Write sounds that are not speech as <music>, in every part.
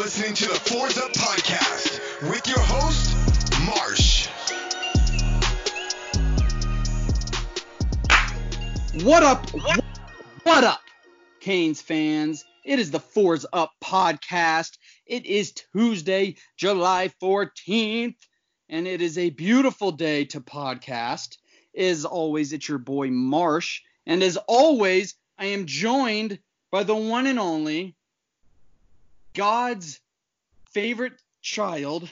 listening to the Fours Up Podcast with your host, Marsh. What up? What up, Canes fans? It is the Fours Up Podcast. It is Tuesday, July 14th, and it is a beautiful day to podcast. As always, it's your boy Marsh, and as always, I am joined by the one and only God's favorite child,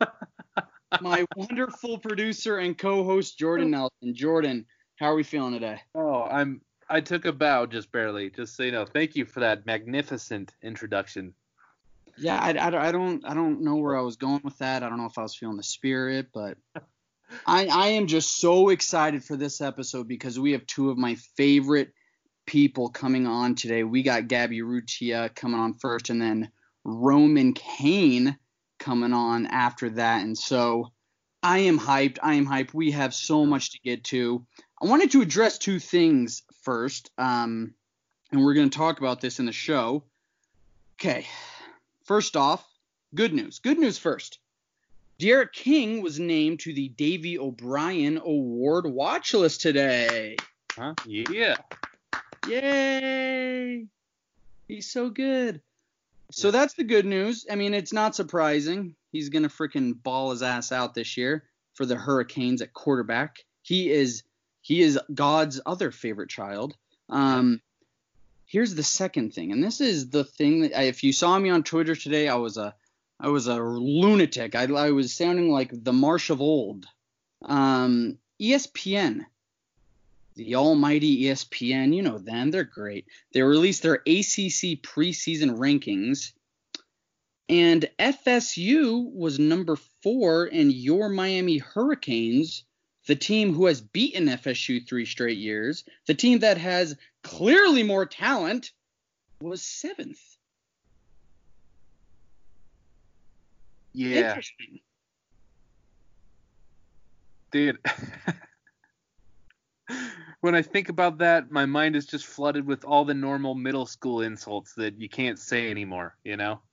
<laughs> my wonderful producer and co-host Jordan Nelson. Jordan, how are we feeling today? Oh, I'm. I took a bow just barely, just so you know. Thank you for that magnificent introduction. Yeah, I, I, I don't I don't know where I was going with that. I don't know if I was feeling the spirit, but <laughs> I I am just so excited for this episode because we have two of my favorite people coming on today. We got Gabby Urrutia coming on first, and then Roman Kane coming on after that. And so I am hyped. I am hyped. We have so much to get to. I wanted to address two things first, um, and we're going to talk about this in the show. Okay, first off, good news. Good news first. D'Eriq King was named to the Davy O'Brien Award watch list today. Huh? Yeah. Yay! He's so good. So that's the good news. I mean, it's not surprising. He's gonna freaking ball his ass out this year for the Hurricanes at quarterback. He is he is God's other favorite child. Um, here's the second thing, and this is the thing that I, if you saw me on Twitter today, I was a I was a lunatic. I, I was sounding like the Marsh of old. Um, ESPN the almighty ESPN, you know them, they're great. They released their ACC preseason rankings, and FSU was number four, and your Miami Hurricanes, the team who has beaten FSU three straight years, the team that has clearly more talent, was seventh. Yeah, Interesting. dude. <laughs> when I think about that, my mind is just flooded with all the normal middle school insults that you can't say anymore. You know? <laughs>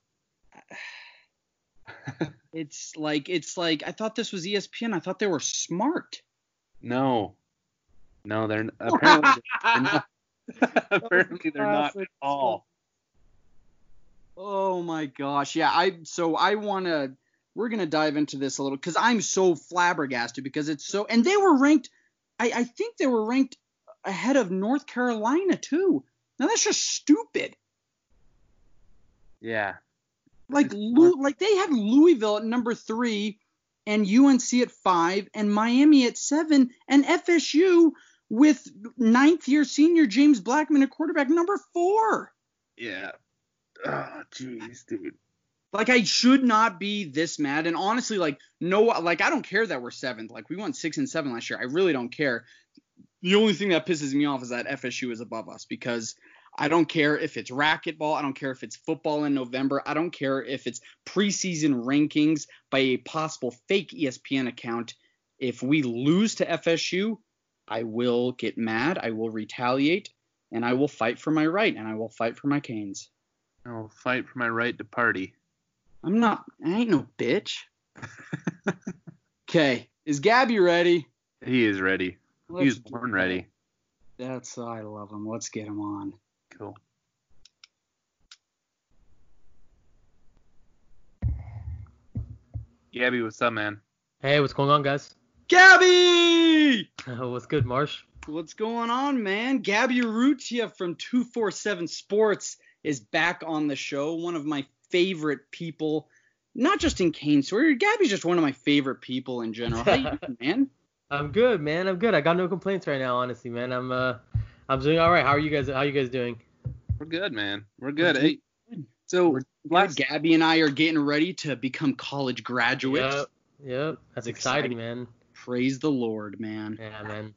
It's like it's like I thought this was ESPN. I thought they were smart. no, no, they're <laughs> apparently they're not. <laughs> apparently they're not at all. Oh my gosh. Yeah, I so I want to we're going to dive into this a little cuz I'm so flabbergasted because it's so and they were ranked I I think they were ranked ahead of North Carolina too. Now that's just stupid. Yeah, Like Lou, like they had Louisville at number 3 and UNC at 5 and Miami at 7 and FSU with ninth year senior James Blackman at quarterback number 4. yeah. Oh, jeez, dude. Like I should not be this mad. And honestly, like no, like I don't care that we're seventh. Like we went six and seven last year. I really don't care. The only thing that pisses me off is that FSU is above us because I don't care if it's racquetball. I don't care if it's football in November. I don't care if it's preseason rankings by a possible fake ESPN account. If we lose to FSU, I will get mad. I will retaliate, and I will fight for my right, and I will fight for my Canes. I'll fight for my right to party. I'm not. I ain't no bitch. <laughs> Okay, is Gabby ready? He is ready. Let's He's born that. ready. That's I love him. Let's get him on. Cool. Gabby, what's up, man? Hey, what's going on, guys? Gabby, <laughs> what's good, Marsh? what's going on, man? Gabby Urrutia from 247 Sports is back on the show. One of my favorite people, not just in Kane Sawyer. Gabby's just one of my favorite people in general. How you <laughs> doing, man? I'm good, man. I'm good. I got no complaints right now, honestly, man. I'm uh, I'm doing all right. How are you guys? How are you guys doing? We're good, man. We're good. Hey, so We're last, Gabby and I are getting ready to become college graduates. Yep, yep. That's exciting, exciting. man. Praise the Lord, man. Yeah, man.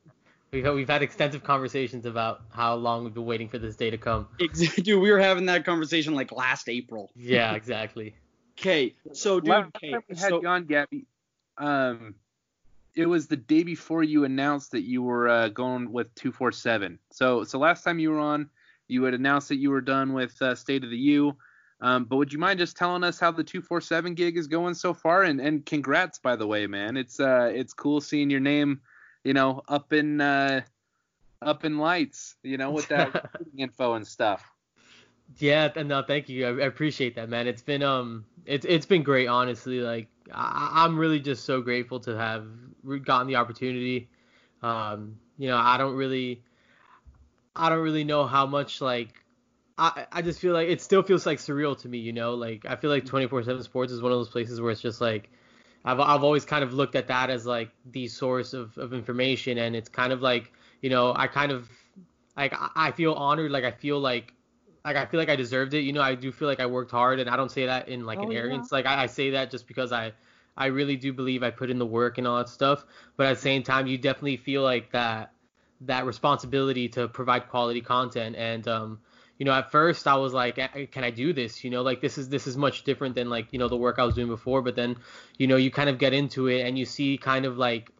We've had, we've had extensive conversations about how long we've been waiting for this day to come. Ex- <laughs> Dude, we were having that conversation like last April. Yeah, exactly. <laughs> Okay, so dude, last okay, time we had so, you on, Gabby, um, it was the day before you announced that you were uh, going with 247. So, so last time you were on, you had announced that you were done with uh, State of the U. Um, but would you mind just telling us how the 247 gig is going so far? And and congrats, by the way, man. It's uh it's cool seeing your name, you know, up in uh up in lights, you know, with that <laughs> info and stuff. Yeah, and no, thank you. I, I, appreciate that, man. It's been um, it's it's been great, honestly. Like I, am really just so grateful to have gotten the opportunity. Um, you know, I don't really, I don't really know how much like. I, I just feel like it still feels like surreal to me, you know. Like I feel like 24/7 Sports is one of those places where it's just like, I've I've always kind of looked at that as like the source of, of information, and it's kind of like, you know, I kind of like I feel honored, like I feel like like I feel like I deserved it. You know, I do feel like I worked hard, and I don't say that in like oh, an arrogance. Yeah. Like I, I, say that just because I I really do believe I put in the work and all that stuff. But at the same time, you definitely feel like that that responsibility to provide quality content. And um, you know, at first I was like, can I do this? You know, like this is this is much different than like you know the work I was doing before. But then, you know, you kind of get into it and you see kind of like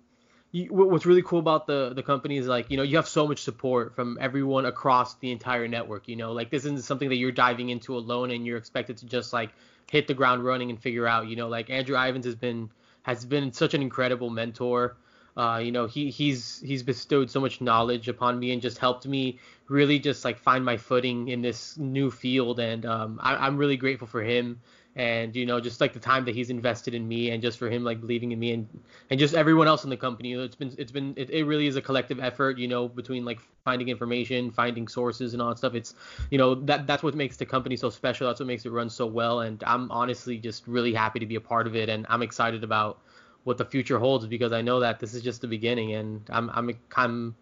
what's really cool about the the company is like you know you have so much support from everyone across the entire network you know? Like this isn't something that you're diving into alone and you're expected to just like hit the ground running and figure out you know? Like Andrew Ivins has been has been such an incredible mentor. Uh, you know he he's he's bestowed so much knowledge upon me and just helped me really just like find my footing in this new field and um, I, i'm really grateful for him and you know just like the time that he's invested in me and just for him like believing in me and and just everyone else in the company. It's been it's been it, it really is a collective effort you know between like finding information finding sources and all that stuff. It's you know that that's what makes the company so special. That's what makes it run so well. And i'm honestly just really happy to be a part of it. And i'm excited about what the future holds because i know that this is just the beginning. And i'm i'm i'm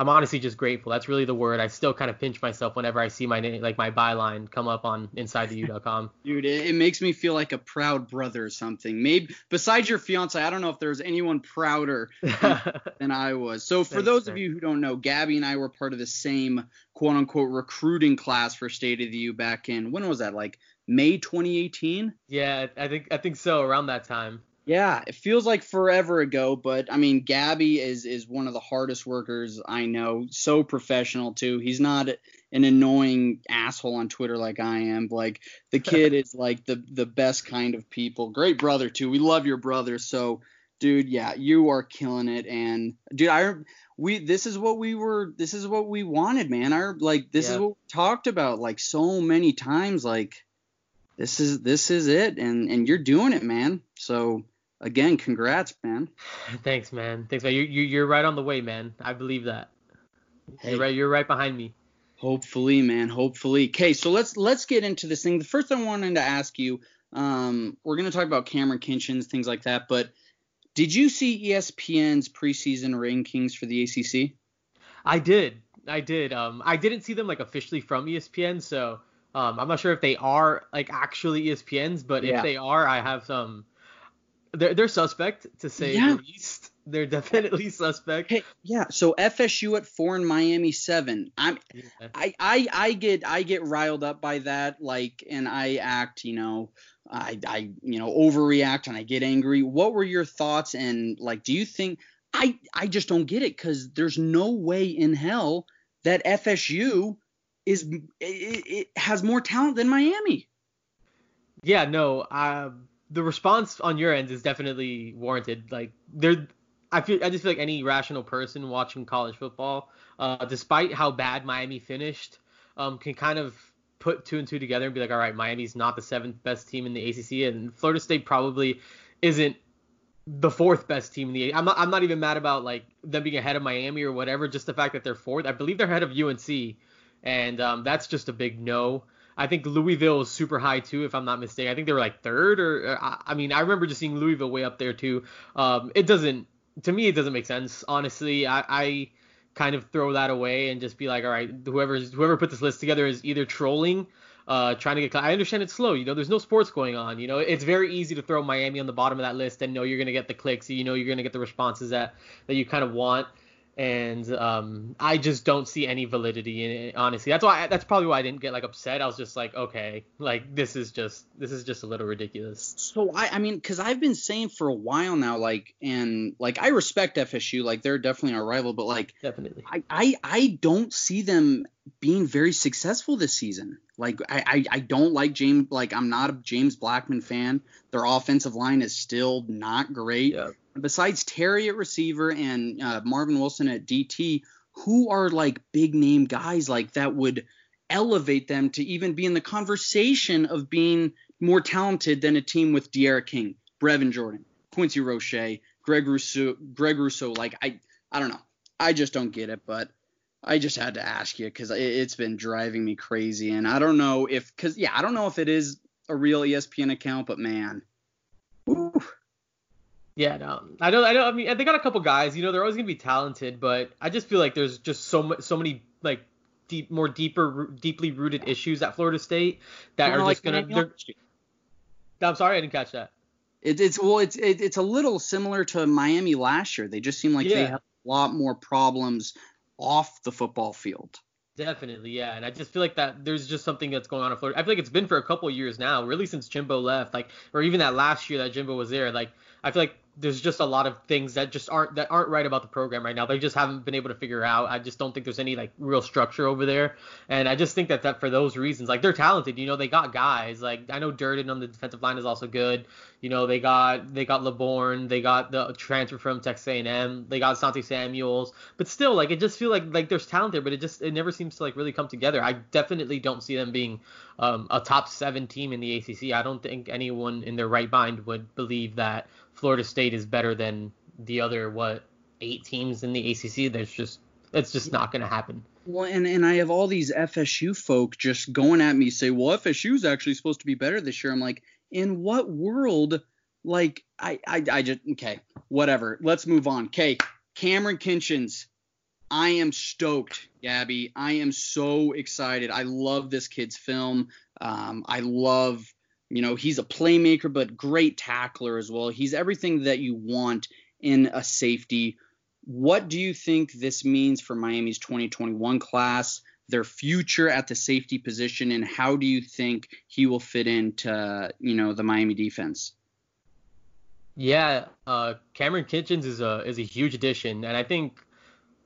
I'm honestly just grateful. That's really the word. I still kind of pinch myself whenever I see my name, like my byline come up on InsideTheU.com. <laughs> Dude, it, it, makes me feel like a proud brother or something. Maybe besides your fiance, I don't know if there's anyone prouder <laughs> than I was. So for Thanks, those man. of you who don't know, Gabby and I were part of the same quote unquote recruiting class for State of the U back in when was that? Like May 2018? Yeah, I think I think so around that time. Yeah, it feels like forever ago, but I mean, Gabby is is one of the hardest workers I know. So professional too. He's not an annoying asshole on Twitter like I am. Like the <laughs> kid is like the the best kind of people. Great brother too. We love your brother. So, dude, yeah, you are killing it. And dude, I we this is what we were. This is what we wanted, man. Our like this yeah. is what we talked about like so many times. Like this is this is it, and and you're doing it, man. So again, congrats, man. <laughs> Thanks, man. Thanks, man. You, you you're right on the way, man. I believe that. Hey. You're right. You're right behind me. Hopefully, man. Hopefully. Okay, so let's let's get into this thing. The first thing I wanted to ask you, um, we're gonna talk about Cameron Kinchens, things like that. But did you see ESPN's preseason rankings for the ACC? I did. I did. Um, I didn't see them like officially from ESPN, so um, I'm not sure if they are like actually ESPN's, but yeah. if they are, I have some they're they're suspect to say yeah. the least. They're definitely suspect. Hey, yeah. So FSU at four and Miami seven. I'm yeah. I, I I get I get riled up by that. Like, and I act, you know, I I you know overreact and I get angry. What were your thoughts? And like, do you think I I just don't get it because there's no way in hell that FSU is it, it has more talent than Miami. Yeah. No. Um the response on your end is definitely warranted. Like there, I feel I just feel like any rational person watching college football, uh, despite how bad Miami finished, um, can kind of put two and two together and be like, all right, Miami's not the seventh best team in the ACC, and Florida State probably isn't the fourth best team in the. I'm not. I'm not even mad about like them being ahead of Miami or whatever. Just the fact that they're fourth. I believe they're ahead of UNC, and um, that's just a big no. I think Louisville is super high too, if I'm not mistaken. I think they were like third, or, I mean, I remember just seeing Louisville way up there too. Um, it doesn't, to me, it doesn't make sense. Honestly, I, I kind of throw that away and just be like, all right, whoever's whoever put this list together is either trolling, uh, trying to get. I understand it's slow. You know, there's no sports going on. You know, it's very easy to throw Miami on the bottom of that list and know you're gonna get the clicks. You know, you're gonna get the responses that that you kind of want and um, I just don't see any validity in it. Honestly, that's why that's probably why I didn't get like upset. I was just like, okay, like this is just this is just a little ridiculous. So I I mean, because I've been saying for a while now, like, and like I respect FSU, like they're definitely our rival, but like definitely, I I I don't see them being very successful this season. Like I, I, I don't like James like I'm not a James Blackman fan. Their offensive line is still not great. Yeah. Besides Terry at receiver and uh, Marvin Wilson at DT, who are like big name guys like that would elevate them to even be in the conversation of being more talented than a team with D'Eriq King, Brevin Jordan, Quincy Roche, Greg Rousseau, Greg Rousseau. Like I, I don't know. I just don't get it, but I just had to ask you because it, it's been driving me crazy, and I don't know if, because yeah, I don't know if it is a real ESPN account, but man, woo, Yeah, no, I know, I know. I mean, they got a couple guys. You know, they're always gonna be talented, but I just feel like there's just so much, so many like deep, more deeper, deeply rooted issues at Florida State that Kinda are like just gonna. Miami They're, last year. I'm sorry, I didn't catch that. It, it's well, it's it, it's a little similar to Miami last year. They just seem like they have a lot more problems off the football field. Definitely, yeah. And I just feel like that there's just something that's going on in Florida. I feel like it's been for a couple of years now, really since Jimbo left, like, or even that last year that Jimbo was there. Like, I feel like there's just a lot of things that just aren't that aren't right about the program right now. They just haven't been able to figure out. I just don't think there's any like real structure over there. And I just think that that for those reasons, like they're talented. You know, they got guys. Like I know Durden on the defensive line is also good. You know, they got they got LeBourne, they got the transfer from Texas A&M, they got Sante Samuels, but still, like it just feel like like there's talent there, but it just it never seems to like really come together. I definitely don't see them being um, a top seven team in the ACC. I don't think anyone in their right mind would believe that Florida State is better than the other what eight teams in the ACC. There's just it's just not going to happen. Well, and and I have all these FSU folk just going at me say, well, FSU's actually supposed to be better this year. I'm like, in what world? Like, I I, I just okay, whatever. Let's move on. Okay, Cameron Kinchens. I am stoked, Gabby. I am so excited. I love this kid's film. Um, I love, you know, he's a playmaker, but great tackler as well. He's everything that you want in a safety. What do you think this means for Miami's 2021 class, their future at the safety position, and how do you think he will fit into, you know, the Miami defense? Yeah, uh, Cameron Kinchens is a is a huge addition, and I think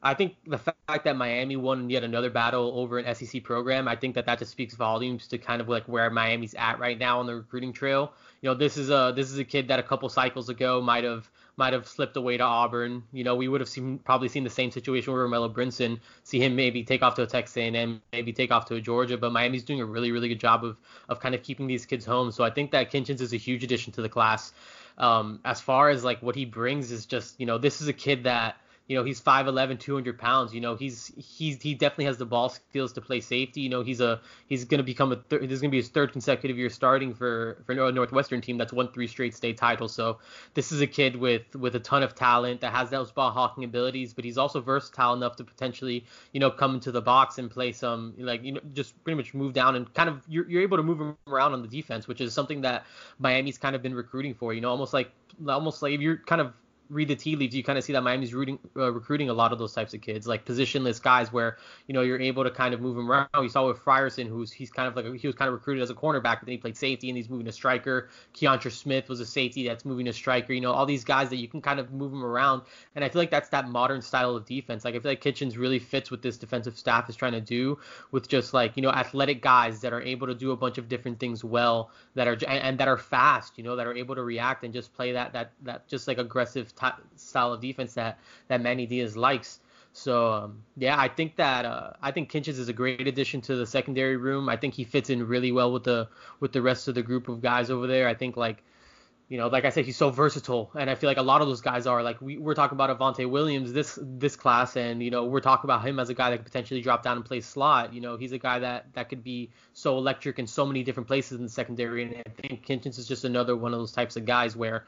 I think the fact that Miami won yet another battle over an SEC program, I think that that just speaks volumes to kind of like where Miami's at right now on the recruiting trail. You know, this is a this is a kid that a couple cycles ago might have might have slipped away to Auburn. You know, we would have seen probably seen the same situation with Romello Brinson, see him maybe take off to a Texas A&M, maybe take off to a Georgia, but Miami's doing a really really good job of of kind of keeping these kids home. So I think that Kinchens is a huge addition to the class. Um, as far as like what he brings is just, you know, this is a kid that you know, he's 5'11", 200 pounds. You know, he's he's he definitely has the ball skills to play safety. You know, he's a he's going to become a thir- this is going to be his third consecutive year starting for for a Northwestern team that's won three straight state titles. So this is a kid with with a ton of talent that has those ball hawking abilities, but he's also versatile enough to potentially you know come into the box and play some like you know just pretty much move down and kind of you're you're able to move him around on the defense, which is something that Miami's kind of been recruiting for. You know, almost like almost like if you're kind of read the tea leaves, you kind of see that Miami's rooting, uh, recruiting a lot of those types of kids, like positionless guys, where you know you're able to kind of move them around. You saw with Frierson, who's he's kind of like a, he was kind of recruited as a cornerback, but then he played safety and he's moving to striker. Keontra Smith was a safety that's moving to striker. You know, all these guys that you can kind of move them around, and I feel like that's that modern style of defense. Like I feel like Kinchens really fits what this defensive staff is trying to do with just like you know athletic guys that are able to do a bunch of different things well, that are and, and that are fast, you know, that are able to react and just play that that that just like aggressive style of defense that that Manny Diaz likes. So um, yeah, I think that uh, I think Kinchens is a great addition to the secondary room. I think he fits in really well with the with the rest of the group of guys over there. I think like you know, like I said, he's so versatile, and I feel like a lot of those guys are like we, we're talking about Avantae Williams this this class, and you know we're talking about him as a guy that could potentially drop down and play slot. You know, he's a guy that that could be so electric in so many different places in the secondary, and I think Kinchens is just another one of those types of guys where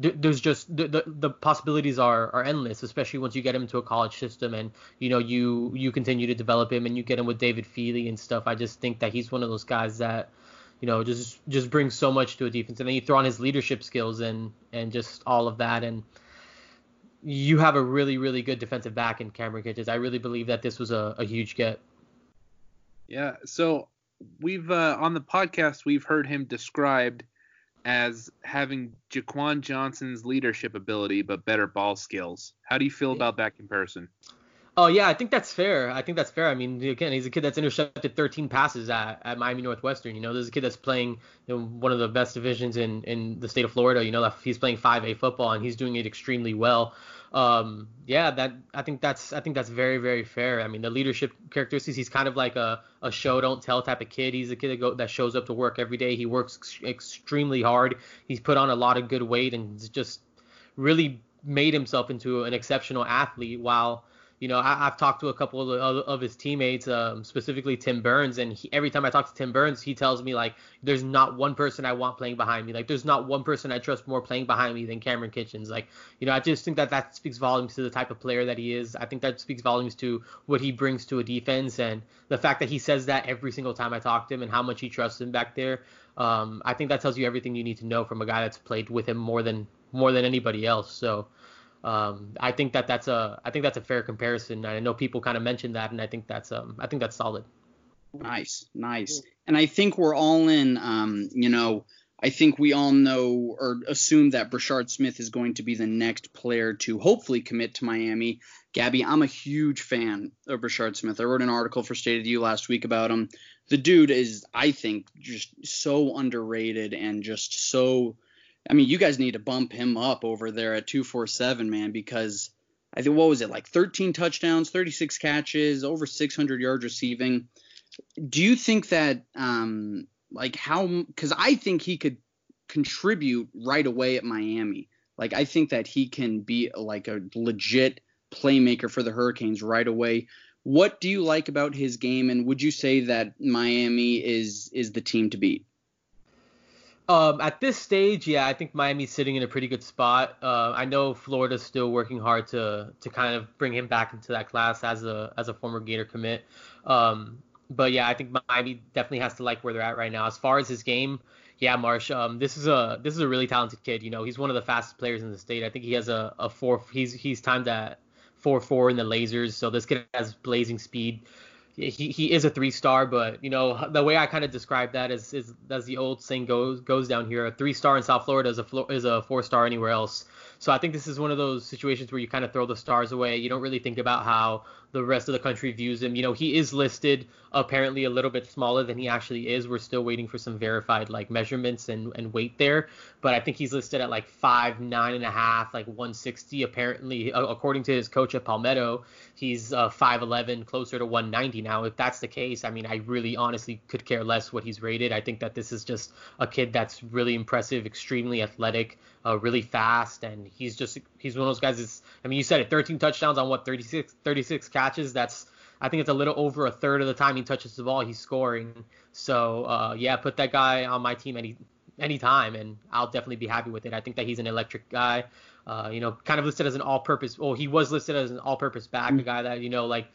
th- there's just the, the the possibilities are are endless, especially once you get him into a college system, and you know you you continue to develop him, and you get him with David Feeley and stuff. I just think that he's one of those guys that you know, just just brings so much to a defense. And then you throw on his leadership skills and and just all of that, and you have a really really good defensive back in Cameron Kinchens. I really believe that this was a, a huge get. Yeah. So we've uh, on the podcast we've heard him described as having Jaquan Johnson's leadership ability but better ball skills. How do you feel about that comparison? Oh yeah, I think that's fair. I think that's fair. I mean, again, he's a kid that's intercepted 13 passes at, at Miami Northwestern. You know, there's a kid that's playing you know, one of the best divisions in, in the state of Florida. You know, he's playing 5A football and he's doing it extremely well. Um, yeah, that I think that's I think that's very very fair. I mean, the leadership characteristics. He's kind of like a, a show don't tell type of kid. He's a kid that go that shows up to work every day. He works ex- extremely hard. He's put on a lot of good weight and just really made himself into an exceptional athlete while you know, I, have talked to a couple of, of his teammates, um, specifically Tim Burns, and he, every time I talk to Tim Burns, he tells me like, there's not one person I want playing behind me. Like, there's not one person I trust more playing behind me than Cameron Kinchens. Like, you know, I just think that that speaks volumes to the type of player that he is. I think that speaks volumes to what he brings to a defense, and the fact that he says that every single time I talk to him, and how much he trusts him back there. Um, I think that tells you everything you need to know from a guy that's played with him more than more than anybody else. So um, I think that that's a I think that's a fair comparison. I know people kind of mentioned that, and I think that's um I think that's solid. Nice, nice. And I think we're all in. Um, you know, I think we all know or assume that Brashard Smith is going to be the next player to hopefully commit to Miami. Gabby, I'm a huge fan of Brashard Smith. I wrote an article for State of the U last week about him. The dude is, I think, just so underrated and just so I mean, you guys need to bump him up over there at 247, man, because I think what was it like 13 touchdowns, 36 catches, over 600 yards receiving. Do you think that um like how cuz I think he could contribute right away at Miami. Like I think that he can be like a legit playmaker for the Hurricanes right away. What do you like about his game and would you say that Miami is is the team to beat? Um, at this stage, yeah, I think Miami's sitting in a pretty good spot. Uh, I know Florida's still working hard to to kind of bring him back into that class as a as a former Gator commit. Um, but yeah, I think Miami definitely has to like where they're at right now. As far as his game, yeah, Marsh, um, this is a this is a really talented kid. You know, he's one of the fastest players in the state. I think he has a, a four. He's he's timed at four four in the lasers, so this kid has blazing speed he, he is a three star, but you know the way I kind of describe that is, is as the old saying goes goes down here, a three star in South Florida is a is a four star anywhere else. So I think this is one of those situations where you kind of throw the stars away. You don't really think about how the rest of the country views him. You know, he is listed apparently a little bit smaller than he actually is. We're still waiting for some verified like measurements and, and weight there, but I think he's listed at like five nine and a half, like 160. Apparently, according to his coach at Palmetto, he's uh, 5'11, closer to 190 now. If that's the case, I mean, I really honestly could care less what he's rated. I think that this is just a kid that's really impressive, extremely athletic, uh, really fast, and he's just he's one of those guys. That's, I mean, you said it, 13 touchdowns on what 36 36 catches. That's I think it's a little over a third of the time he touches the ball, he's scoring. So uh, yeah, put that guy on my team any any time, and I'll definitely be happy with it. I think that he's an electric guy. Uh, you know, kind of listed as an all-purpose. Well, he was listed as an all-purpose back, mm-hmm. a guy that you know like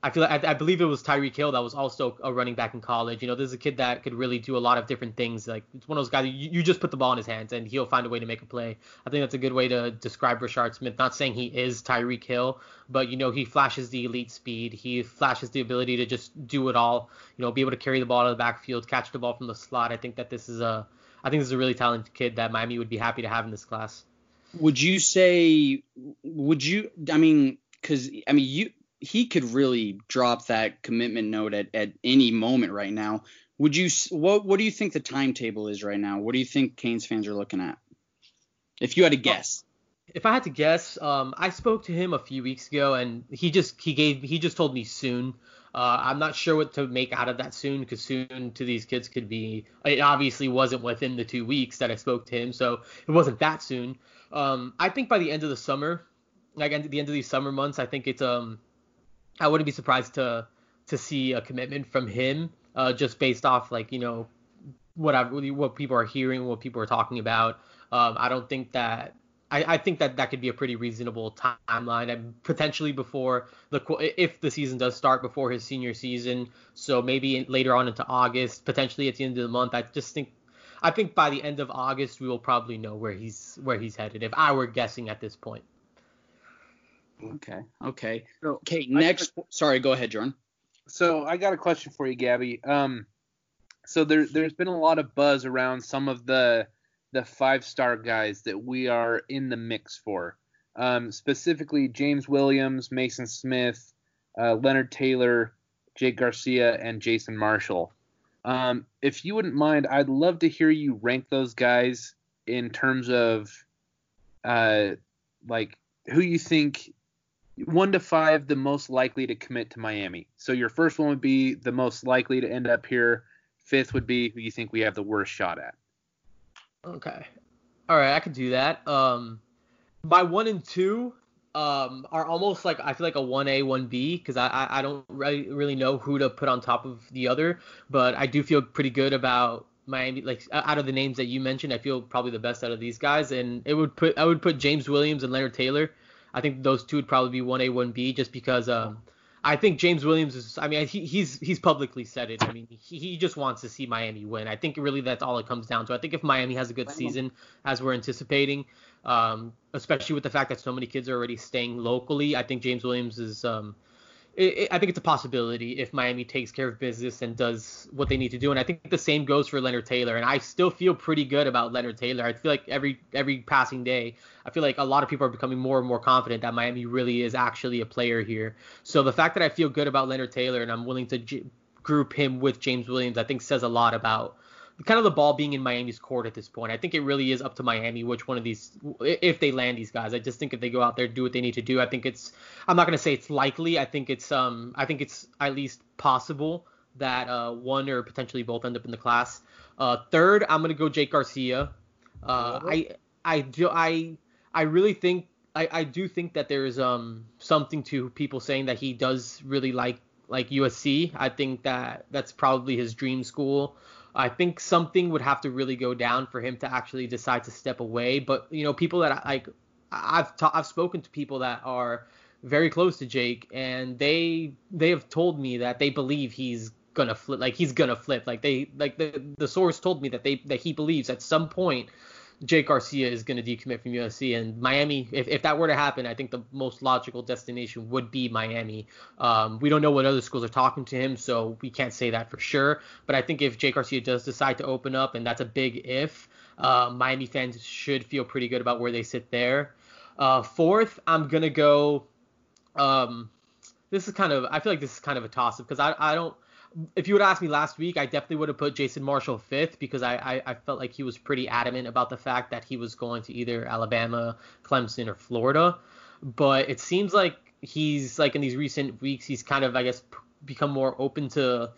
I feel like I, I, believe it was Tyreek Hill that was also a running back in college. You know, this is a kid that could really do a lot of different things. Like it's one of those guys you, you just put the ball in his hands and he'll find a way to make a play. I think that's a good way to describe Brashard Smith. Not saying he is Tyreek Hill, but you know he flashes the elite speed. He flashes the ability to just do it all. You know, be able to carry the ball to the backfield, catch the ball from the slot. I think that this is a I think this is a really talented kid that Miami would be happy to have in this class. Would you say? Would you? I mean, because I mean you he could really drop that commitment note at, at any moment right now. Would you what what do you think the timetable is right now? What do you think Canes fans are looking at? If you had to guess. If I had to guess, um, I spoke to him a few weeks ago, and he just he gave he just told me soon. Uh, I'm not sure what to make out of that soon because soon to these kids could be. It obviously wasn't within the two weeks that I spoke to him, so it wasn't that soon. Um, I think by the end of the summer, like at the end of these summer months, I think it's um I wouldn't be surprised to to see a commitment from him, uh, just based off like you know what I what people are hearing, what people are talking about. Um, I don't think that I, I, think that that could be a pretty reasonable timeline, and potentially before the if the season does start before his senior season. So maybe later on into August, potentially at the end of the month. I just think I think by the end of August we will probably know where he's where he's headed. If I were guessing at this point. Okay. Okay. So, okay. Next. I, sorry. Go ahead, Jordan. So I got a question for you, Gabby. Um, so there there's been a lot of buzz around some of the the five star guys that we are in the mix for. Um, specifically James Williams, Mason Smith, uh, Leonard Taylor, Jake Garcia, and Jason Marshall. Um, if you wouldn't mind, I'd love to hear you rank those guys in terms of uh, like who you think one to five the most likely to commit to Miami. So your first one would be the most likely to end up here. Fifth would be who you think we have the worst shot at. Okay. All right, I could do that. Um, my one and two um are almost like I feel like a one A one B because I, I I don't really really know who to put on top of the other, but I do feel pretty good about Miami. Like out of the names that you mentioned, I feel probably the best out of these guys, and it would put I would put James Williams and Leonard Taylor. I think those two would probably be one A one B just because um I think James Williams is. I mean, he, he's he's publicly said it. I mean, he, he just wants to see Miami win. I think really that's all it comes down to. I think if Miami has a good season, as we're anticipating, um, especially with the fact that so many kids are already staying locally, I think James Williams is. Um, it, it, I think it's a possibility if Miami takes care of business and does what they need to do. And I think the same goes for Leonard Taylor. And I still feel pretty good about Leonard Taylor. I feel like every every passing day, I feel like a lot of people are becoming more and more confident that Miami really is actually a player here. So the fact that I feel good about Leonard Taylor and I'm willing to j- group him with James Williams, I think says a lot about kind of the ball being in Miami's court at this point. I think it really is up to Miami which one of these if they land these guys. I just think if they go out there do what they need to do, I think it's I'm not going to say it's likely. I think it's um I think it's at least possible that uh one or potentially both end up in the class. Uh third, I'm going to go Jake Garcia. Uh I I do I I really think I, I do think that there's um something to people saying that he does really like like USC. I think that that's probably his dream school. I think something would have to really go down for him to actually decide to step away. But you know, people that I, like I've ta- I've spoken to people that are very close to Jake, and they they have told me that they believe he's gonna flip, like he's gonna flip. Like they like the the source told me that they that he believes at some point Jake Garcia is going to decommit from USC and Miami. If, if that were to happen, I think the most logical destination would be Miami. Um, we don't know what other schools are talking to him, so we can't say that for sure. But I think if Jake Garcia does decide to open up, and that's a big if, uh, Miami fans should feel pretty good about where they sit there. Uh, fourth, I'm gonna go. Um, this is kind of. I feel like this is kind of a toss up because I I don't if you would ask me last week, I definitely would have put Jason Marshall fifth because I, I, I, felt like he was pretty adamant about the fact that he was going to either Alabama, Clemson, or Florida. But it seems like he's like in these recent weeks, he's kind of I guess become more open to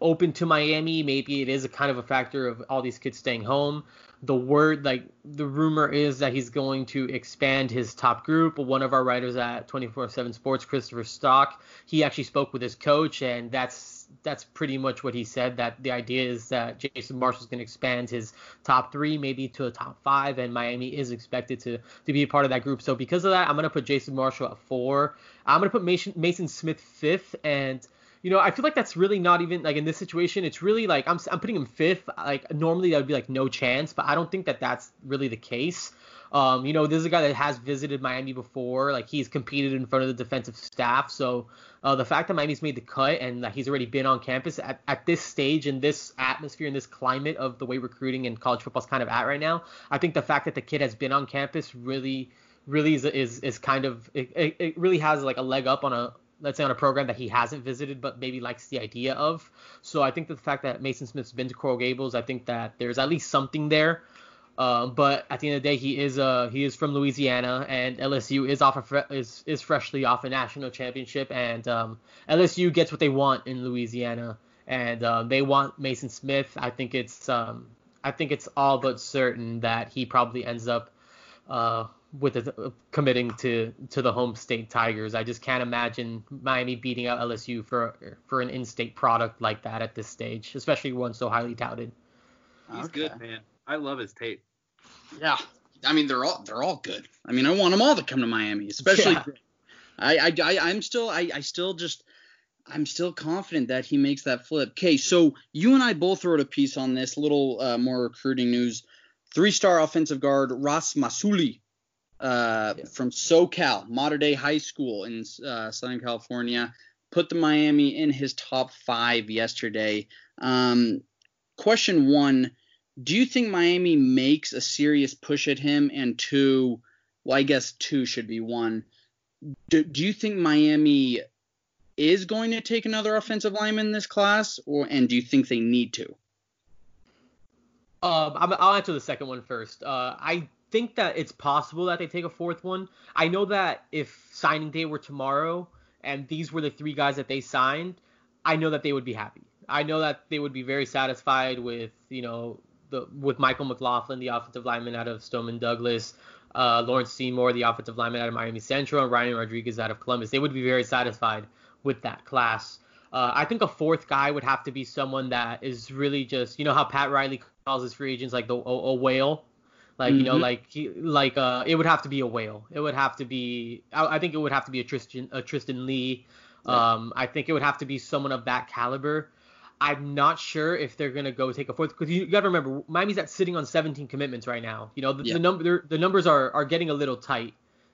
open to Miami. Maybe it is a kind of a factor of all these kids staying home. The word, like the rumor is that he's going to expand his top group. One of our writers at 24/7 Sports, Christopher Stock, he actually spoke with his coach, and that's that's pretty much what he said. That the idea is that Jason Marshall's going to expand his top three, maybe to a top five, and Miami is expected to to be a part of that group. So because of that, I'm going to put Jason Marshall at four. I'm going to put Mason, Mason Smith fifth, and you know, I feel like that's really not even like in this situation. It's really like I'm I'm putting him fifth. Like normally that would be like no chance, but I don't think that that's really the case. Um, you know, this is a guy that has visited Miami before. Like he's competed in front of the defensive staff. So uh, the fact that Miami's made the cut and that he's already been on campus at, at this stage in this atmosphere in this climate of the way recruiting and college football's kind of at right now, I think the fact that the kid has been on campus really, really is is, is kind of it, it really has like a leg up on a let's say on a program that he hasn't visited but maybe likes the idea of. So I think the fact that Mason Smith's been to Coral Gables, I think that there's at least something there. Um, but at the end of the day, he is uh he is from Louisiana, and LSU is off a fre- is is freshly off a national championship, and um, LSU gets what they want in Louisiana, and uh, they want Mason Smith. I think it's um I think it's all but certain that he probably ends up uh with a, uh, committing to to the home state Tigers. I just can't imagine Miami beating out LSU for for an in-state product like that at this stage, especially one so highly touted. He's okay. good, man. I love his tape. Yeah, I mean they're all they're all good. I mean I want them all to come to Miami, especially. Yeah. I, I I I'm still I I still just I'm still confident that he makes that flip. Okay, so you and I both wrote a piece on this little uh, more recruiting news. Three-star offensive guard Ross Masuli uh, yeah. from SoCal, Mater Dei High School in uh, Southern California, put the Miami in his top five yesterday. Um, question one do you think Miami makes a serious push at him? And two, well, I guess two should be one. Do, do you think Miami is going to take another offensive lineman in this class, or and do you think they need to? Um, I'm, I'll answer the second one first. Uh, I think that it's possible that they take a fourth one. I know that if signing day were tomorrow and these were the three guys that they signed, I know that they would be happy. I know that they would be very satisfied with, you know, the with Michael McLaughlin, the offensive lineman out of Stoneman Douglas, uh, Lawrence Seymour, the offensive lineman out of Miami Central, and Ryan Rodriguez out of Columbus. They would be very satisfied with that class. Uh, I think a fourth guy would have to be someone that is really just, you know, how Pat Riley calls his free agents like the a, a whale, like mm-hmm. you know, like he, like uh, it would have to be a whale. It would have to be. I, I think it would have to be a Tristan a Tristan Leigh. Um, I think it would have to be someone of that caliber. I'm not sure if they're gonna go take a fourth because you, got to remember Miami's at sitting on 17 commitments right now. You know the, yeah. the number the numbers are are getting a little tight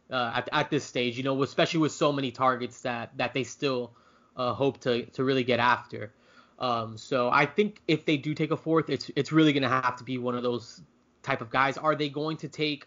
uh, at at this stage. You know especially with so many targets that that they still uh, hope to to really get after. Um, so I think if they do take a fourth, it's it's really going to have to be one of those type of guys. Are they going to take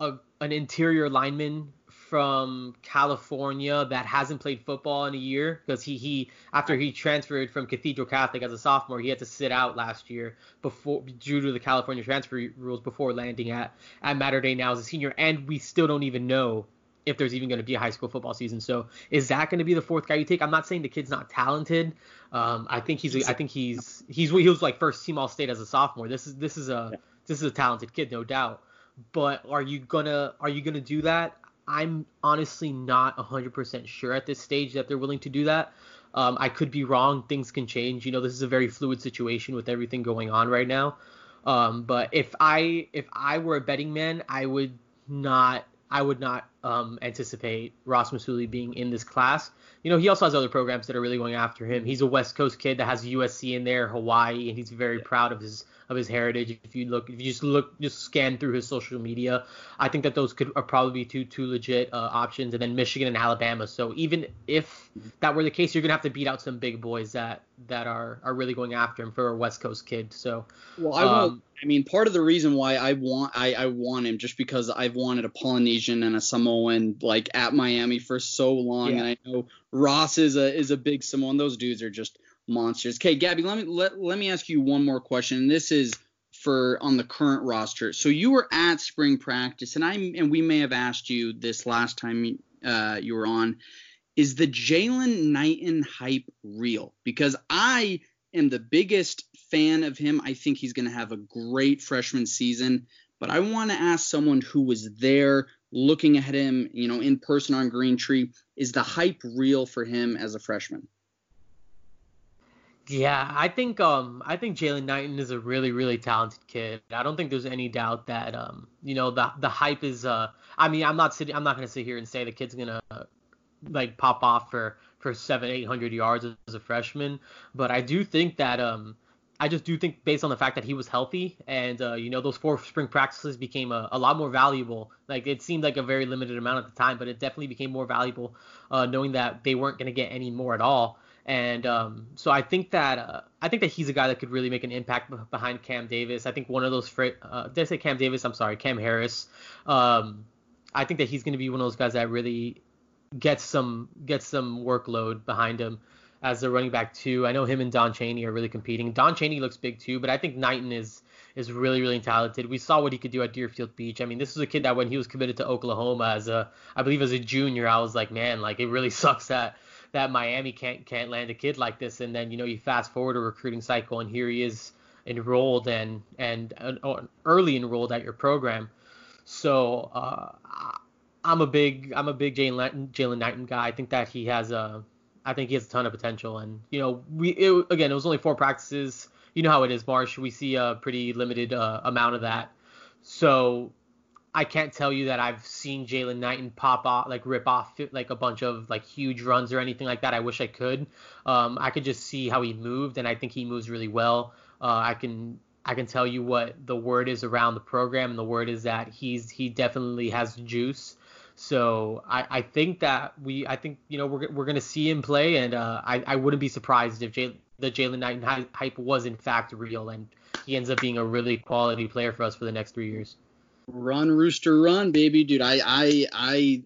a, an interior lineman from California that hasn't played football in a year because he he after he transferred from Cathedral Catholic as a sophomore, he had to sit out last year before due to the California transfer rules before landing at at Mater Dei now as a senior, and we still don't even know if there's even going to be a high school football season. So is that going to be the fourth guy you take? I'm not saying the kid's not talented. Um, I think he's I think he's he's he was like first team All State as a sophomore. This is this is a this is a talented kid, no doubt. But are you gonna are you gonna do that? I'm honestly not 100% sure at this stage that they're willing to do that. Um, I could be wrong. Things can change. You know, this is a very fluid situation with everything going on right now. Um, but if I if I were a betting man, I would not I would not um, anticipate Ross Masuli being in this class. You know, he also has other programs that are really going after him. He's a West Coast kid that has USC in there, Hawaii, and he's very proud of his of his heritage. If you look, if you just look, just scan through his social media, I think that those could are probably be two two legit uh, options. And then Michigan and Alabama. So even if that were the case, you're gonna have to beat out some big boys that that are are really going after him for a West Coast kid. So well, I um, I mean, part of the reason why I want I, I want him just because I've wanted a Polynesian and a Samoan like at Miami for so long, yeah. and I know Ross is a is a big Samoan. Those dudes are just monsters. Okay, Gabby, let me let, let me ask you one more question. And this is for on the current roster. So you were at spring practice, and I and we may have asked you this last time uh, you were on. Is the Jaylan Knighton hype real? Because I am the biggest fan of him. I think he's going to have a great freshman season. But I want to ask someone who was there, looking at him, you know, in person on Greentree. Is the hype real for him as a freshman? Yeah, I think um I think Jaylan Knighton is a really really talented kid. I don't think there's any doubt that um you know the the hype is uh I mean I'm not sitting I'm not gonna sit here and say the kid's gonna like pop off for for seven eight hundred yards as a freshman, but I do think that um I just do think based on the fact that he was healthy and uh, you know those four spring practices became a, a lot more valuable. Like it seemed like a very limited amount at the time, but it definitely became more valuable uh, knowing that they weren't going to get any more at all. And um, so I think that uh, I think that he's a guy that could really make an impact behind Cam Davis. I think one of those fr- uh, did I say Cam Davis? I'm sorry, Cam Harris. Um, I think that he's going to be one of those guys that really gets some gets some workload behind him as a running back too. I know him and Don Chaney are really competing. Don Chaney looks big too, but I think Knighton is is really really talented. We saw what he could do at Deerfield Beach. I mean, this is a kid that when he was committed to Oklahoma as a I believe as a junior, I was like, man, like it really <laughs> sucks that that Miami can't can't land a kid like this. And then you know you fast forward a recruiting cycle, and here he is enrolled and and uh, early enrolled at your program. So uh, I'm a big I'm a big Jaylan Jaylan Knighton guy. I think that he has a I think he has a ton of potential. And you know we it, again it was only four practices. You know how it is, Marsh. We see a pretty limited uh, amount of that. So I can't tell you that I've seen Jaylan Knighton pop off, like rip off like a bunch of like huge runs or anything like that. I wish I could. Um, I could just see how he moved, and I think he moves really well. Uh, I can I can tell you what the word is around the program, and the word is that he's he definitely has juice. So I, I think that we I think you know we're we're gonna see him play, and uh, I I wouldn't be surprised if Jay, the Jaylan Knight hype was in fact real, and he ends up being a really quality player for us for the next three years. Run, rooster, run, baby, dude. I, I, I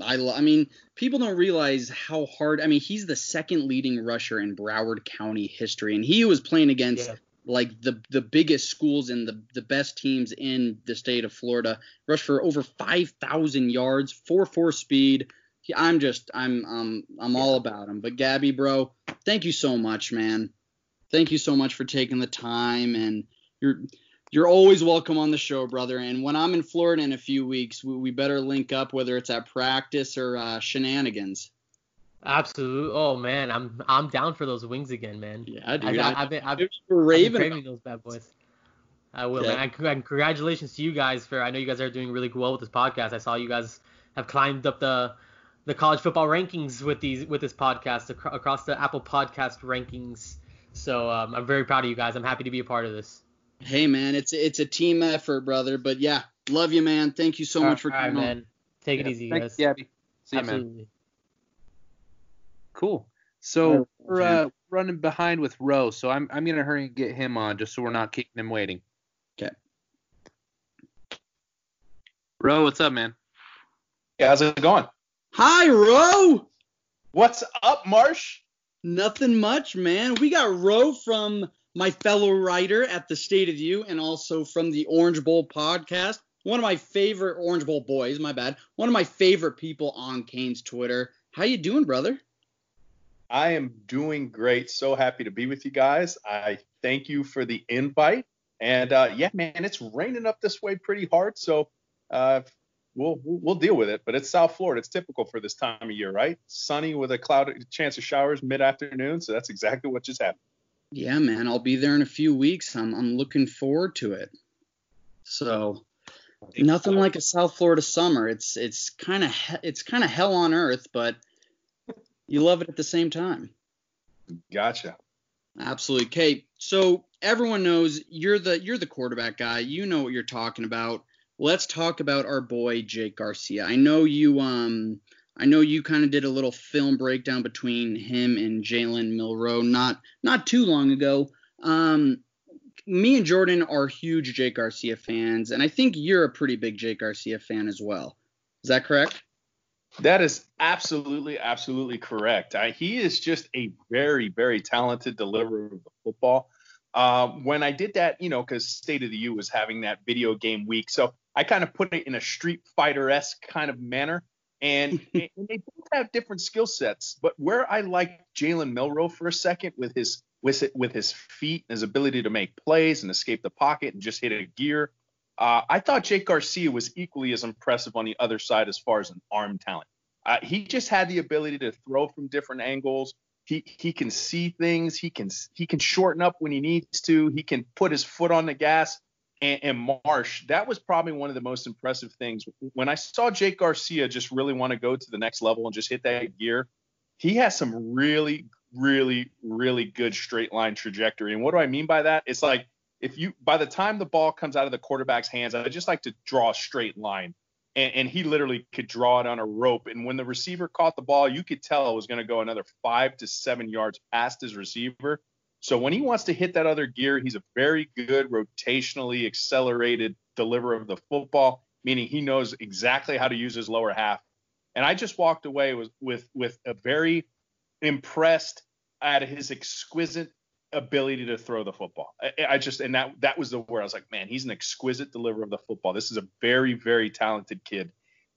I I mean, people don't realize how hard. I mean, he's the second leading rusher in Broward County history, and he was playing against Yeah. Like the the biggest schools and the the best teams in the state of Florida. Rushed for over 5,000 yards, four four speed. I'm just I'm um I'm all about him. But Gabby, bro, thank you so much, man. Thank you so much for taking the time, and you're you're always welcome on the show, brother. And when I'm in Florida in a few weeks, we, we better link up, whether it's at practice or uh, shenanigans. Absolutely. Oh man, I'm I'm down for those wings again, man. Yeah, I, dude. I, I, I've been I've, I've been raving. craving those bad boys. I will, Yeah. man. And congratulations to you guys for. I know you guys are doing really well with this podcast. I saw you guys have climbed up the the college football rankings with these with this podcast acro- across the Apple Podcast rankings. So um, I'm very proud of you guys. I'm happy to be a part of this. Hey, man, it's it's a team effort, brother. But yeah, love you, man. Thank you so much for All right, coming on. man. Take it easy, Thanks, guys. Gabby. See you, man. Absolutely. Cool. So we're uh, running behind with Roe, so I'm I'm gonna hurry and get him on just so we're not keeping him waiting. Okay. Roe, what's up, man? Yeah, how's it going? Hi, Ro. What's up, Marsh? Nothing much, man. We got Ro from my fellow writer at the State of You and also from the Orange Bowl podcast. One of my favorite Orange Bowl boys, my bad. One of my favorite people on Canes Twitter. How you doing, brother? I am doing great. So happy to be with you guys. I thank you for the invite. And uh, yeah, man, it's raining up this way pretty hard, so uh, we'll we'll deal with it. But it's South Florida. It's typical for this time of year, right? Sunny with a cloud chance of showers mid-afternoon. So that's exactly what just happened. Yeah, man. I'll be there in a few weeks. I'm I'm looking forward to it. So nothing like a South Florida summer. It's it's kind of it's kind of hell on earth, but you love it at the same time. Gotcha. Absolutely. Kate, so everyone knows you're the you're the quarterback guy. You know what you're talking about. Let's talk about our boy Jake Garcia. I know you um I know you kind of did a little film breakdown between him and Jalen Milroe not not too long ago. Um me and Jordan are huge Jake Garcia fans, and I think you're a pretty big Jake Garcia fan as well. Is that correct? That is absolutely, absolutely correct. I, he is just a very, very talented deliverer of the football. Uh, when I did that, you know, because State of the U was having that video game week, so I kind of put it in a Street Fighter esque kind of manner. <laughs> And, and they both have different skill sets, but where I like Jalen Milroe for a second with his with with his feet and his ability to make plays and escape the pocket and just hit a gear, uh, I thought Jake Garcia was equally as impressive on the other side as far as an arm talent. Uh, he just had the ability to throw from different angles. He he can see things. He can he can shorten up when he needs to. He can put his foot on the gas. And, and Marsh, that was probably one of the most impressive things. When I saw Jake Garcia just really want to go to the next level and just hit that gear, he has some really, really, really good straight line trajectory. And what do I mean by that? It's like if you by the time the ball comes out of the quarterback's hands, I just like to draw a straight line. And, and he literally could draw it on a rope. And when the receiver caught the ball, you could tell it was going to go another five to seven yards past his receiver. So when he wants to hit that other gear, he's a very good rotationally accelerated deliverer of the football, meaning he knows exactly how to use his lower half. And I just walked away with with with a very impressed at his exquisite ability to throw the football. I, I just and that that was the word I was like, man, he's an exquisite deliverer of the football. This is a very very talented kid.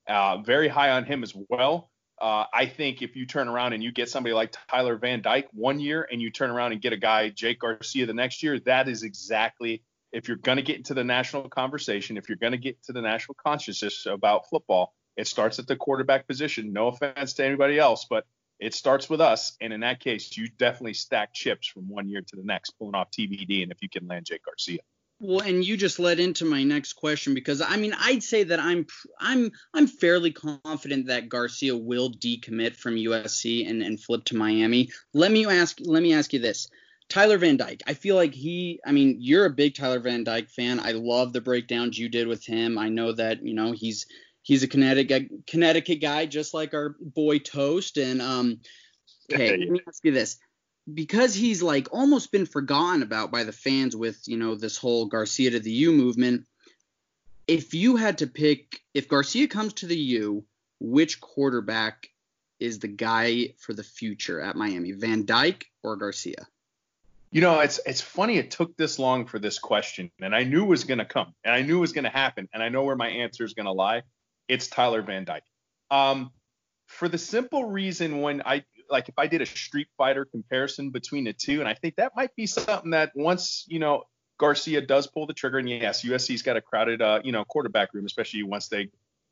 Uh, very high on him as well. Uh, I think if you turn around and you get somebody like Tyler Van Dyke one year and you turn around and get a guy Jake Garcia the next year, that is exactly if you're going to get into the national conversation, if you're going to get to the national consciousness about football, it starts at the quarterback position. No offense to anybody else, but it starts with us. And in that case, you definitely stack chips from one year to the next, pulling off TVD. And if you can land Jake Garcia. Well, and you just led into my next question because I mean I'd say that I'm I'm I'm fairly confident that Garcia will decommit from USC and, and flip to Miami. Let me ask let me ask you this. Tyler Van Dyke. I feel like he I mean, you're a big Tyler Van Dyke fan. I love the breakdowns you did with him. I know that, you know, he's he's a Connecticut Connecticut guy just like our boy Toast and um okay, let me ask you this because he's like almost been forgotten about by the fans with you know this whole Garcia to the U movement. If you had to pick, if Garcia comes to the U, which quarterback is the guy for the future at Miami, Van Dyke or Garcia? You know, it's it's funny it took this long for this question, and I knew it was going to come, and I knew it was going to happen, and I know where my answer is going to lie. It's Tyler Van Dyke. Um, for the simple reason when I like if I did a Street Fighter comparison between the two, and I think that might be something that once you know Garcia does pull the trigger, and yes, USC's got a crowded uh, you know quarterback room, especially once they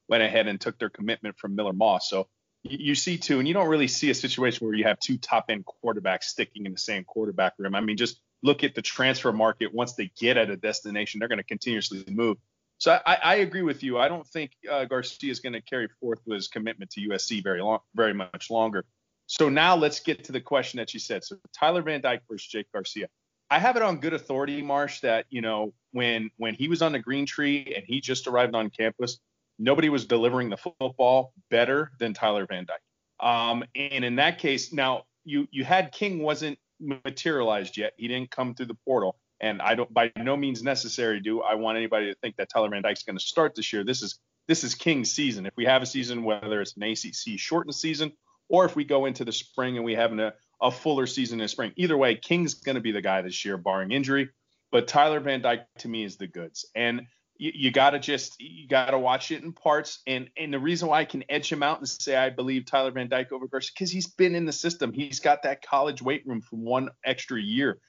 went ahead and took their commitment from Miller Moss. So you see two, and you don't really see a situation where you have two top end quarterbacks sticking in the same quarterback room. I mean, just look at the transfer market. Once they get at a destination, they're going to continuously move. So I, I, agree with you. I don't think uh, Garcia is going to carry forth with his commitment to USC very long, very much longer. So now let's get to the question that you said. So Tyler Van Dyke versus Jake Garcia. I have it on good authority, Marsh, that you know when when he was on the Greentree and he just arrived on campus, nobody was delivering the football better than Tyler Van Dyke. Um, and in that case, now you you had King wasn't materialized yet. He didn't come through the portal. And I don't by no means necessary do I want anybody to think that Tyler Van Dyke's going to start this year. This is this is King's season. If we have a season, whether it's an ACC shortened season or if we go into the spring and we have a, a fuller season in spring, either way, King's going to be the guy this year, barring injury. But Tyler Van Dyke to me is the goods. And you, you got to just you got to watch it in parts. And and the reason why I can edge him out and say I believe Tyler Van Dyke over Garcia because he's been in the system. He's got that college weight room for one extra year.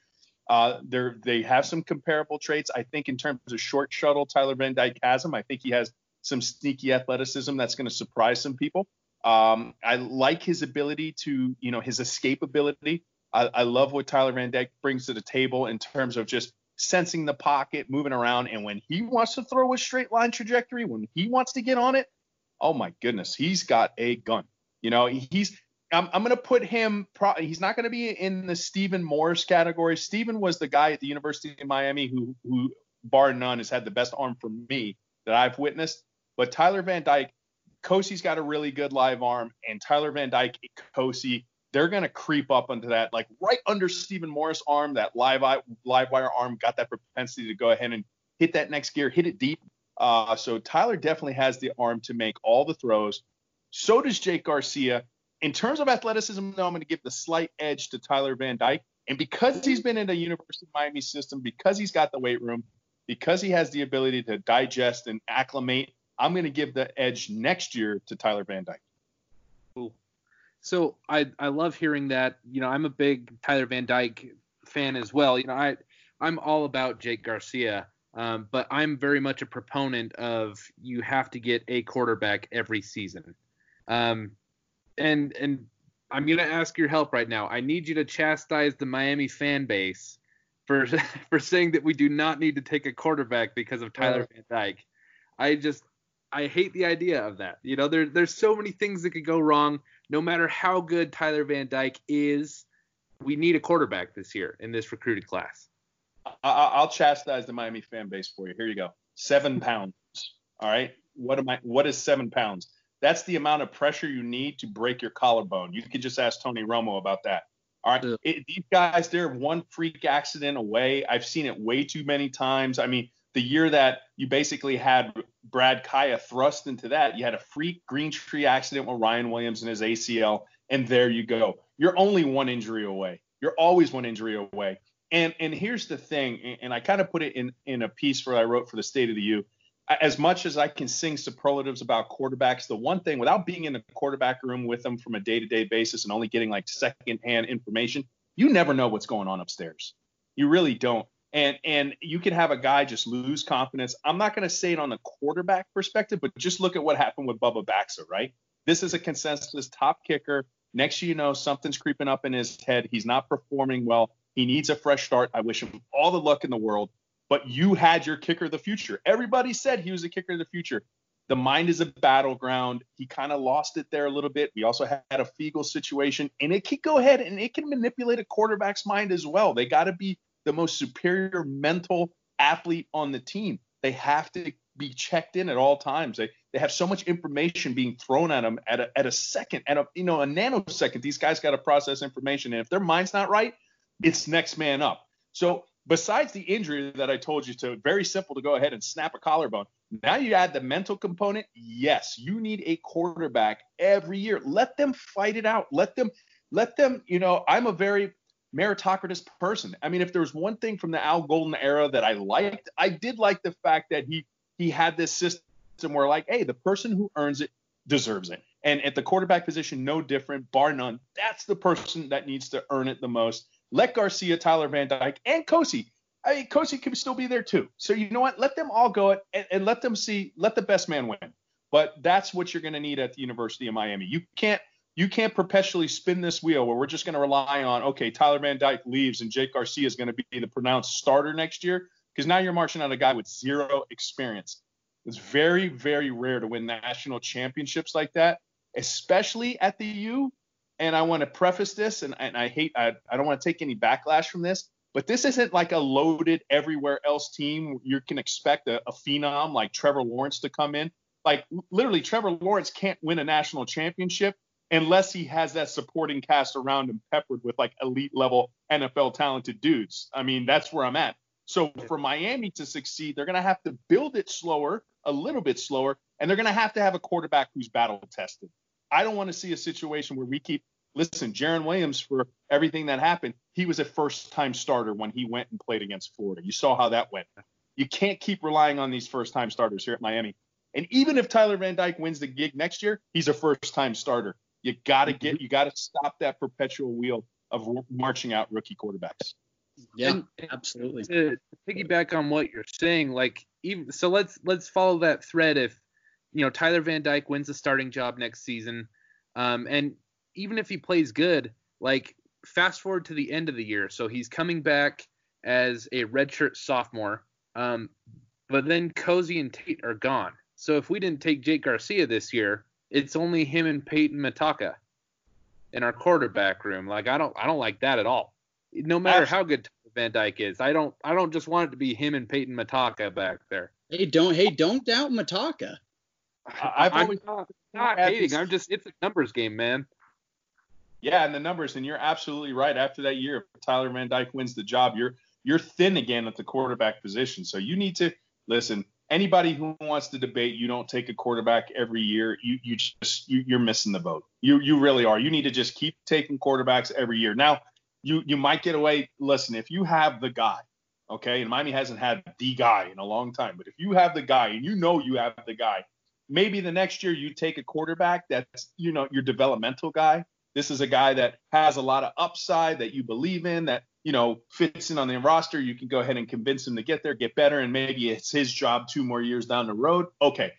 Uh, they have some comparable traits. I think in terms of short shuttle, Tyler Van Dyke has him. I think he has some sneaky athleticism that's going to surprise some people. Um, I like his ability to, you know, his escapability. I, I love what Tyler Van Dyke brings to the table in terms of just sensing the pocket, moving around. And when he wants to throw a straight line trajectory, when he wants to get on it, oh my goodness, he's got a gun. You know, he's I'm, I'm going to put him. Pro, he's not going to be in the Stephen Morris category. Stephen was the guy at the University of Miami who, who, bar none, has had the best arm for me that I've witnessed. But Tyler Van Dyke, Kosi's got a really good live arm, and Tyler Van Dyke, Kosi, they're going to creep up into that, like right under Stephen Morris' arm, that live live wire arm got that propensity to go ahead and hit that next gear, hit it deep. Uh, so Tyler definitely has the arm to make all the throws. So does Jake Garcia. In terms of athleticism, though, I'm going to give the slight edge to Tyler Van Dyke. And because he's been in the University of Miami system, because he's got the weight room, because he has the ability to digest and acclimate, I'm going to give the edge next year to Tyler Van Dyke. Cool. So I I love hearing that. You know, I'm a big Tyler Van Dyke fan as well. You know, I I'm all about Jake Garcia, um, but I'm very much a proponent of you have to get a quarterback every season. Um, and and I'm gonna ask your help right now. I need you to chastise the Miami fan base for <laughs> for saying that we do not need to take a quarterback because of Tyler Van Dyke. I just I hate the idea of that. You know, there there's so many things that could go wrong no matter how good Tyler Van Dyke is, we need a quarterback this year in this recruited class. I'll chastise the Miami fan base for you. Here you go. Seven pounds. All right. What am I? What is seven pounds? That's the amount of pressure you need to break your collarbone. You could just ask Tony Romo about that. All right. It, these guys, they're one freak accident away. I've seen it way too many times. I mean, the year that you basically had Brad Kaaya thrust into that, you had a freak Greentree accident with Ryan Williams and his ACL, and there you go. You're only one injury away. You're always one injury away. And and here's the thing, and I kind of put it in in a piece where I wrote for the State of the U. As much as I can sing superlatives about quarterbacks, the one thing without being in the quarterback room with them from a day-to-day basis and only getting like second-hand information, you never know what's going on upstairs. You really don't and and you can have a guy just lose confidence. I'm not going to say it on the quarterback perspective, but just look at what happened with Bubba Baxa, right? This is a consensus top kicker. Next you know, something's creeping up in his head. He's not performing well. He needs a fresh start. I wish him all the luck in the world. But you had your kicker of the future. Everybody said he was a kicker of the future. The mind is a battleground. He kind of lost it there a little bit. We also had a Fiegel situation, and it could go ahead and it can manipulate a quarterback's mind as well. They got to be the most superior mental athlete on the team. They have to be checked in at all times. They they have so much information being thrown at them at a, at a second, at a you know a nanosecond. These guys got to process information, and if their mind's not right, it's next man up. So besides the injury that I told you to, very simple to go ahead and snap a collarbone. Now you add the mental component. Yes, you need a quarterback every year. Let them fight it out. Let them, let them, you know, I'm a very meritocratic person. I mean, if there was one thing from the Al Golden era that I liked, I did like the fact that he he had this system where like, hey, the person who earns it deserves it. And at the quarterback position, no different, bar none. That's the person that needs to earn it the most. Let Garcia, Tyler Van Dyke, and Kosi. I mean, Kosi can still be there too. So you know what? Let them all go and, and let them see. Let the best man win. But that's what you're going to need at the University of Miami. You can't you can't perpetually spin this wheel where we're just going to rely on okay, Tyler Van Dyke leaves and Jake Garcia is going to be the pronounced starter next year because now you're marching on a guy with zero experience. It's very very rare to win national championships like that, especially at the U. And I want to preface this, and, and I hate I, I don't want to take any backlash from this, but this isn't like a loaded everywhere else team. You can expect a, a phenom like Trevor Lawrence to come in. Like literally, Trevor Lawrence can't win a national championship unless he has that supporting cast around him peppered with like elite level NFL talented dudes. I mean, that's where I'm at. So for Miami to succeed, they're going to have to build it slower, a little bit slower, and they're going to have to have a quarterback who's battle tested. I don't want to see a situation where we keep listen, Jarren Williams for everything that happened, he was a first time starter when he went and played against Florida. You saw how that went. You can't keep relying on these first time starters here at Miami. And even if Tyler Van Dyke wins the gig next year, he's a first time starter. You got to get, you got to stop that perpetual wheel of marching out rookie quarterbacks. Yeah, and, absolutely. To piggyback on what you're saying, like even so, let's let's follow that thread. If you know Tyler Van Dyke wins the starting job next season, um, and even if he plays good, like fast forward to the end of the year, so he's coming back as a redshirt sophomore, um, but then Kosi and Tate are gone. So if we didn't take Jake Garcia this year, it's only him and Peyton Matocha in our quarterback room. Like I don't I don't like that at all. No matter how good Van Dyke is, I don't I don't just want it to be him and Peyton Matocha back there. Hey, don't hey don't doubt Matocha. I've always I'm not, not hating. I'm just it's a numbers game, man. Yeah, and the numbers, and you're absolutely right. After that year, if Tyler Van Dyke wins the job, you're you're thin again at the quarterback position. So you need to listen anybody who wants to debate you don't take a quarterback every year, you you just you, you're missing the boat. You you really are. You need to just keep taking quarterbacks every year. Now, you you might get away. Listen, if you have the guy, okay, and Miami hasn't had the guy in a long time, but if you have the guy and you know you have the guy, maybe the next year you take a quarterback that's you know your developmental guy. This is a guy that has a lot of upside that you believe in that you know, fits in on the roster, you can go ahead and convince him to get there, get better, and maybe it's his job two more years down the road. Okay,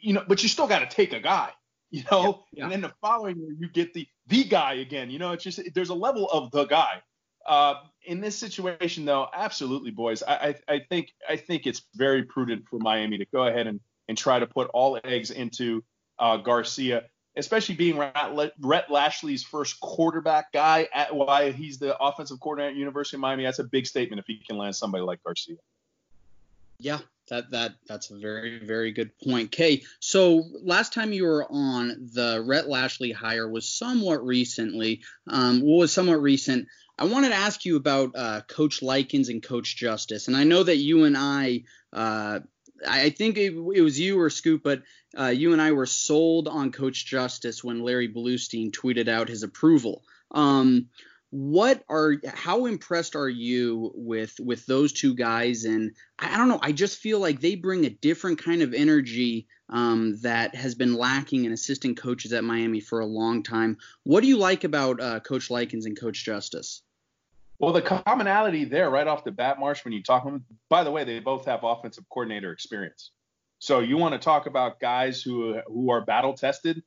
you know, but you still got to take a guy, you know, yeah, yeah. and then the following year you get the the guy again. You know, it's just there's a level of the guy. Uh, in this situation, though, absolutely, boys. I, I, I think I think it's very prudent for Miami to go ahead and and try to put all eggs into uh, Garcia especially being Rhett Lashlee's first quarterback guy at why he's the offensive coordinator at University of Miami. That's a big statement if he can land somebody like Garcia. Yeah, that that that's a very very good point. Kay, so last time you were on, the Rhett Lashlee hire was somewhat recently. Um, what was somewhat recent? I wanted to ask you about uh, Coach Likens and Coach Justice, and I know that you and I uh, I think it, it, was you or Scoop, but uh, you and I were sold on Coach Justice when Larry Blustein tweeted out his approval. Um, what are how impressed are you with with those two guys? And I don't know, I just feel like they bring a different kind of energy um, that has been lacking in assistant coaches at Miami for a long time. What do you like about uh, Coach Likens and Coach Justice? Well, the commonality there right off the bat, Marsh, when you talk them, by the way, they both have offensive coordinator experience. So you want to talk about guys who who are battle tested,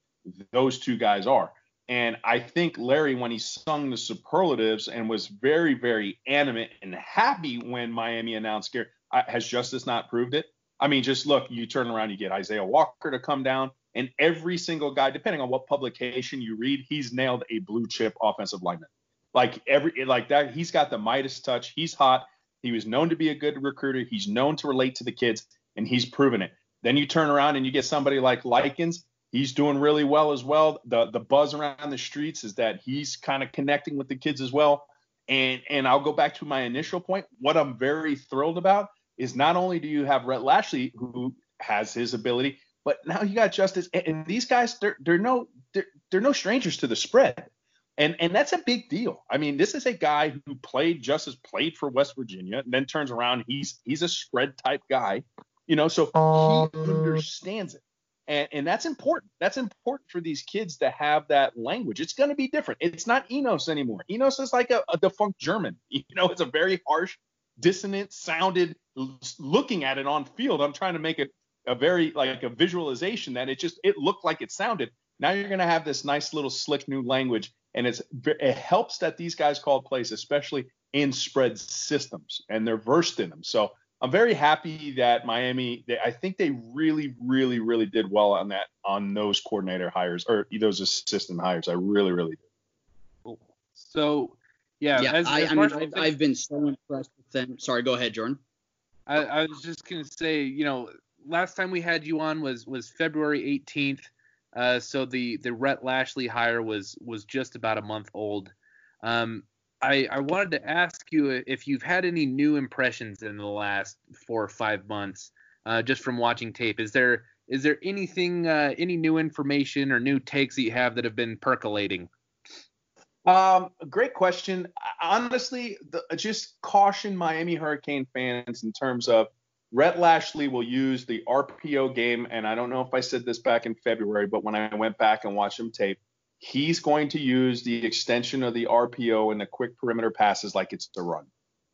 those two guys are. And I think Larry, when he sung the superlatives and was very, very animate and happy when Miami announced Gary, has Justice not proved it? I mean, just look, you turn around, you get Isaiah Walker to come down, and every single guy, depending on what publication you read, he's nailed a blue chip offensive lineman. Like every like that, he's got the Midas touch. He's hot. He was known to be a good recruiter. He's known to relate to the kids, and he's proven it. Then you turn around and you get somebody like Likens. He's doing really well as well. The the buzz around the streets is that he's kind of connecting with the kids as well. And and I'll go back to my initial point. What I'm very thrilled about is not only do you have Rhett Lashlee who has his ability, but now you got Justice and, and these guys they're they're no they're, they're no strangers to the spread. And and that's a big deal. I mean, this is a guy who played just as played for West Virginia, and then turns around. He's he's a spread type guy, you know, so he um, understands it. And, and that's important. That's important for these kids to have that language. It's going to be different. It's not Enos anymore. Enos is like a, a defunct German. <laughs> You know, it's a very harsh, dissonant sounded. Looking at it on field, I'm trying to make it a very like a visualization that it just it looked like it sounded. Now you're going to have this nice little slick new language, and it's it helps that these guys call plays, especially in spread systems, and they're versed in them. So I'm very happy that Miami. They, I think they really, really, really did well on that on those coordinator hires or those assistant hires. I really, really did. Cool. So, yeah, yeah. As, I, as I mean, I've, I've, been so impressed with them. Sorry, go ahead, Jordan. I, I was just gonna say, you know, last time we had you on was was February 18th. Uh, so the the Rhett Lashlee hire was was just about a month old. Um, I, I wanted to ask you if you've had any new impressions in the last four or five months, uh, just from watching tape. Is there is there anything, uh, any new information or new takes that you have that have been percolating? Um, great question. Honestly, the, just caution Miami Hurricane fans in terms of Rhett Lashlee will use the RPO game, and I don't know if I said this back in February, but when I went back and watched him tape, he's going to use the extension of the RPO and the quick perimeter passes like it's a run.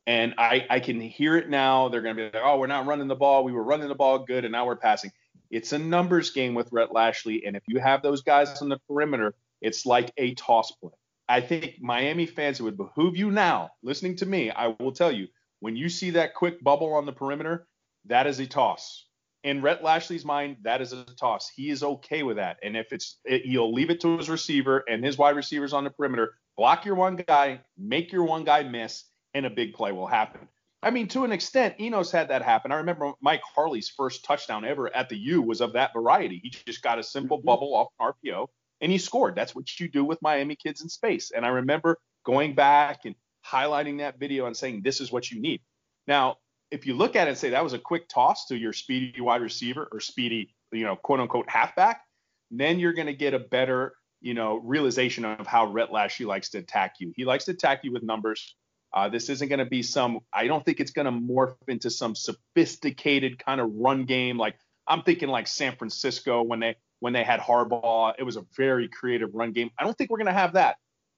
And I, I can hear it now. They're going to be like, oh, we're not running the ball. We were running the ball good, and now we're passing. It's a numbers game with Rhett Lashlee. And if you have those guys on the perimeter, it's like a toss play. I think Miami fans, it would behoove you now, listening to me, I will tell you, when you see that quick bubble on the perimeter, that is a toss in Rhett Lashlee's mind, that is a toss. He is okay with that. And if it's, it, he'll leave it to his receiver and his wide receivers on the perimeter, block your one guy, make your one guy miss, and a big play will happen. I mean, to an extent, Enos had that happen. I remember Mike Harley's first touchdown ever at the U was of that variety. He just got a simple mm-hmm. bubble off an RPO and he scored. That's what you do with Miami kids in space. And I remember going back and highlighting that video and saying, this is what you need. Now, if you look at it and say that was a quick toss to your speedy wide receiver or speedy, you know, quote unquote halfback, then you're going to get a better, you know, realization of how Rhett Lashlee likes to attack you. He likes to attack you with numbers. Uh, this isn't going to be some. I don't think it's going to morph into some sophisticated kind of run game. Like I'm thinking like San Francisco when they when they had Harbaugh. It was a very creative run game. I don't think we're going to have that.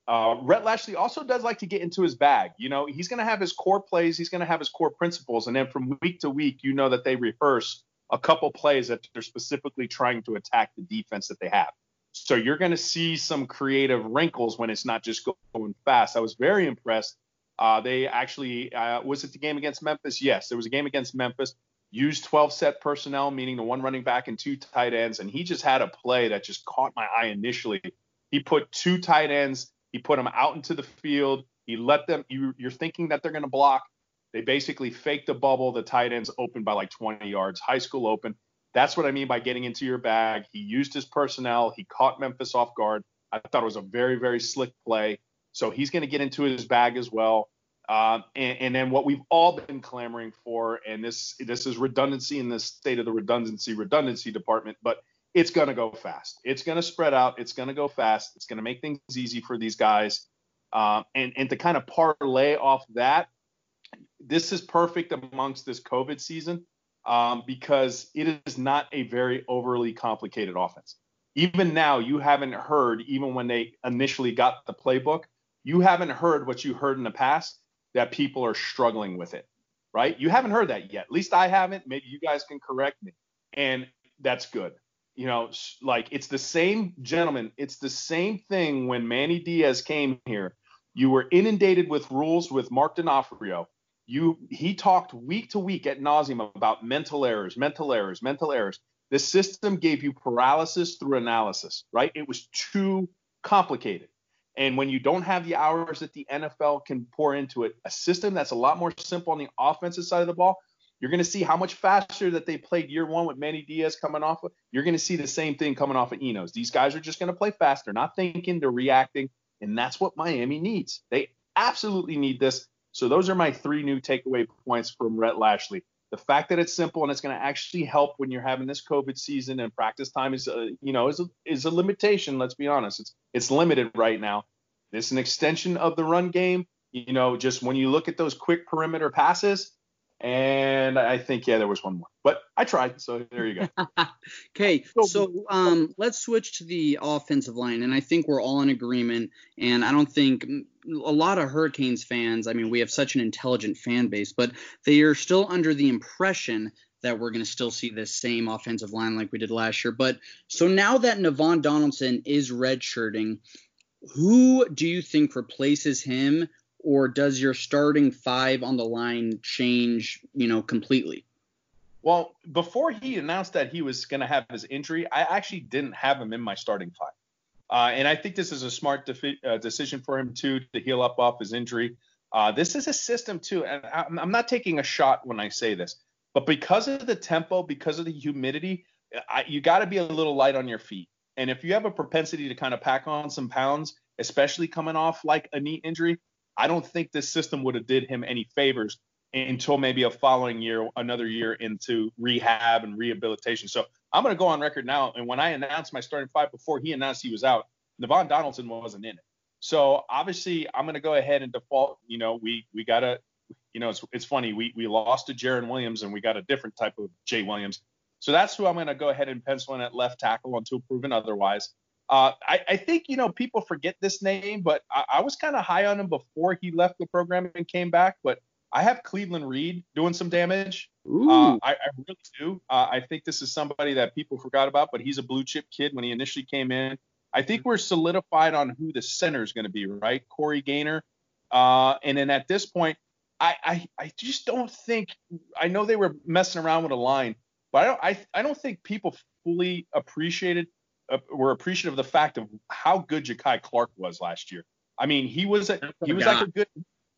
Uh, Rhett Lashlee also does like to get into his bag. You know, he's going to have his core plays, he's going to have his core principles, and then from week to week, you know that they rehearse a couple plays that they're specifically trying to attack the defense that they have. So you're going to see some creative wrinkles when it's not just going fast. I was very impressed. Uh, they actually uh, was it the game against Memphis? Yes, there was a game against Memphis. Used 12 set personnel, meaning the one running back and two tight ends, and he just had a play that just caught my eye initially. He put two tight ends he put them out into the field. He let them. You, you're thinking that they're going to block. They basically faked the bubble. The tight ends open by like 20 yards. High school open. That's what I mean by getting into your bag. He used his personnel. He caught Memphis off guard. I thought it was a very, very slick play. So he's going to get into his bag as well. Um, and, and, then what we've all been clamoring for, and this this is redundancy in the state of the redundancy redundancy department, but it's going to go fast. It's going to spread out. It's going to go fast. It's going to make things easy for these guys. Um, and, and to kind of parlay off that, this is perfect amongst this COVID season um, because it is not a very overly complicated offense. Even now, you haven't heard, even when they initially got the playbook, you haven't heard what you heard in the past that people are struggling with it, right? You haven't heard that yet. At least I haven't. Maybe you guys can correct me. And that's good you know, like it's the same gentleman. It's the same thing when Manny Diaz came here. You were inundated with rules with Mark D'Onofrio. You he talked week to week at nauseum about mental errors, mental errors, mental errors. The system gave you paralysis through analysis, right? It was too complicated. And when you don't have the hours that the NFL can pour into it, a system that's a lot more simple on the offensive side of the ball you're going to see how much faster that they played year one with Manny Diaz coming off of. You're going to see the same thing coming off of Enos. These guys are just going to play faster, not thinking, they're reacting. And that's what Miami needs. They absolutely need this. So those are my three new takeaway points from Rhett Lashlee. The fact that it's simple and it's going to actually help when you're having this COVID season and practice time is, a, you know, is a, is a limitation. Let's be honest, it's it's limited right now. It's an extension of the run game. You know, just when you look at those quick perimeter passes, and I think yeah, there was one more, but I tried. So there you go. <laughs> okay, so um, let's switch to the offensive line, and I think we're all in agreement. And I don't think a lot of Hurricanes fans. I mean, we have such an intelligent fan base, but they are still under the impression that we're going to still see this same offensive line like we did last year. But so now that Navaughn Donaldson is redshirting, who do you think replaces him or does your starting five on the line change, you know, completely? Well, before he announced that he was going to have his injury, I actually didn't have him in my starting five. Uh, and I think this is a smart defi- uh, decision for him too to heal up off his injury. Uh, this is a system too, and I'm, I'm, not taking a shot when I say this, but because of the tempo, because of the humidity, I, you got to be a little light on your feet. And if you have a propensity to kind of pack on some pounds, especially coming off like a knee injury, I don't think this system would have did him any favors until maybe a following year, another year into rehab and rehabilitation. So I'm going to go on record now. And when I announced my starting five before he announced he was out, Navaughn Donaldson wasn't in it. So obviously I'm going to go ahead and default. You know, we we got to, you know, it's it's funny. We we lost to Jarren Williams and we got a different type of Jay Williams. So that's who I'm going to go ahead and pencil in at left tackle until proven otherwise. Uh, I, I, think you know people forget this name, but I, I was kind of high on him before he left the program and came back. But I have Cleveland Reed doing some damage. Uh, I, I, really do. Uh, I think this is somebody that people forgot about, but he's a blue chip kid when he initially came in. I think we're solidified on who the center is going to be, right? Corey Gaynor. Uh, and then at this point, I, I, I just don't think I know they were messing around with a line, but I don't I, I don't think people fully appreciated uh, were appreciative of the fact of how good Jakai Clark was last year. I mean, he was a he was like a good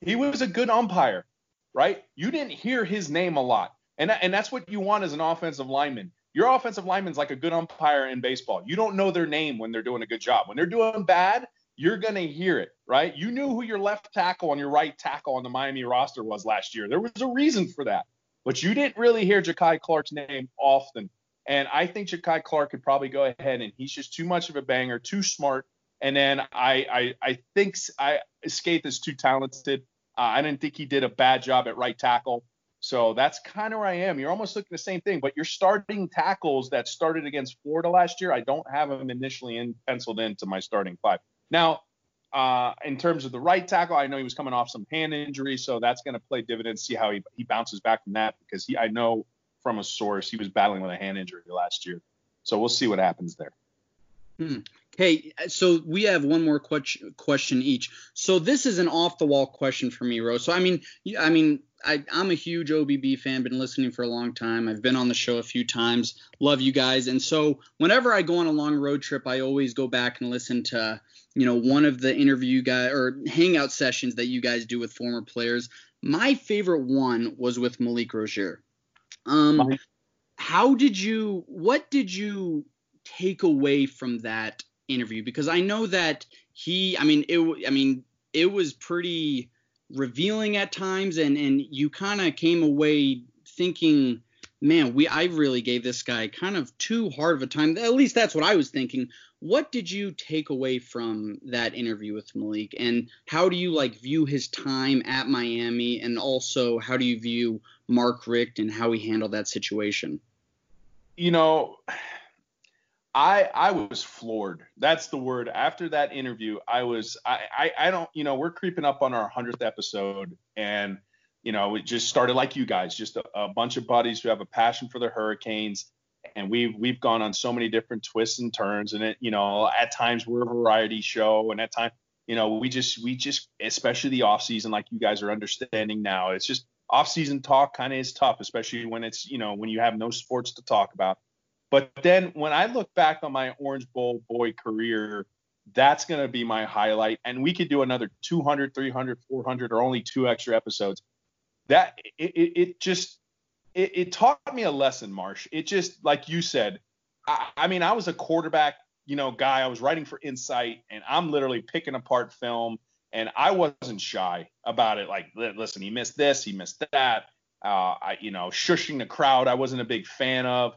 he was a good umpire, right? You didn't hear his name a lot, and and that's what you want as an offensive lineman. Your offensive lineman's like a good umpire in baseball. You don't know their name when they're doing a good job. When they're doing bad, you're gonna hear it, right? You knew who your left tackle and your right tackle on the Miami roster was last year. There was a reason for that, but you didn't really hear Jakai Clark's name often. And I think Jakai Clark could probably go ahead and he's just too much of a banger, too smart. And then I I, I think I Scaife is too talented. Uh, I didn't think he did a bad job at right tackle. So that's kind of where I am. You're almost looking the same thing, but you're starting tackles that started against Florida last year. I don't have them initially in penciled into my starting five. Now, uh, in terms of the right tackle, I know he was coming off some hand injury, so that's going to play dividends. See how he, he bounces back from that because he I know from a source. He was battling with a hand injury last year. So we'll see what happens there. Hmm. Okay, so we have one more question each. So this is an off the wall question for me, Rose. So I mean, I mean, I, am a huge OBB fan. Been listening for a long time. I've been on the show a few times. Love you guys. And so whenever I go on a long road trip, I always go back and listen to you know one of the interview guy or hangout sessions that you guys do with former players. My favorite one was with Malik Rosier. Um, how did you? What did you take away from that interview? Because I know that he. I mean, it. I mean, it was pretty revealing at times, and and you kind of came away thinking man, we I really gave this guy kind of too hard of a time. At least that's what I was thinking. What did you take away from that interview with Malik, and how do you like view his time at Miami, and also how do you view Mark Richt and how he handled that situation? You know, I I was floored. That's the word. After that interview, I was I I, I don't you know we're creeping up on our hundredth episode, and you know it just started like you guys, just a, a bunch of buddies who have a passion for the Hurricanes and we've we've gone on so many different twists and turns and it you know at times we're a variety show and at times you know we just we just especially the off season like you guys are understanding now it's just off season talk kind of is tough especially when it's you know when you have no sports to talk about but then when i look back on my orange bowl boy career that's going to be my highlight and we could do another 200 300 400 or only two extra episodes that it, it, it just it, it taught me a lesson, Marsh. It just like you said. I, I mean, I was a quarterback, you know, guy. I was writing for Insight, and I'm literally picking apart film And I wasn't shy about it. Like, listen, he missed this, he missed that. Uh, I, you know, shushing the crowd, I wasn't a big fan of.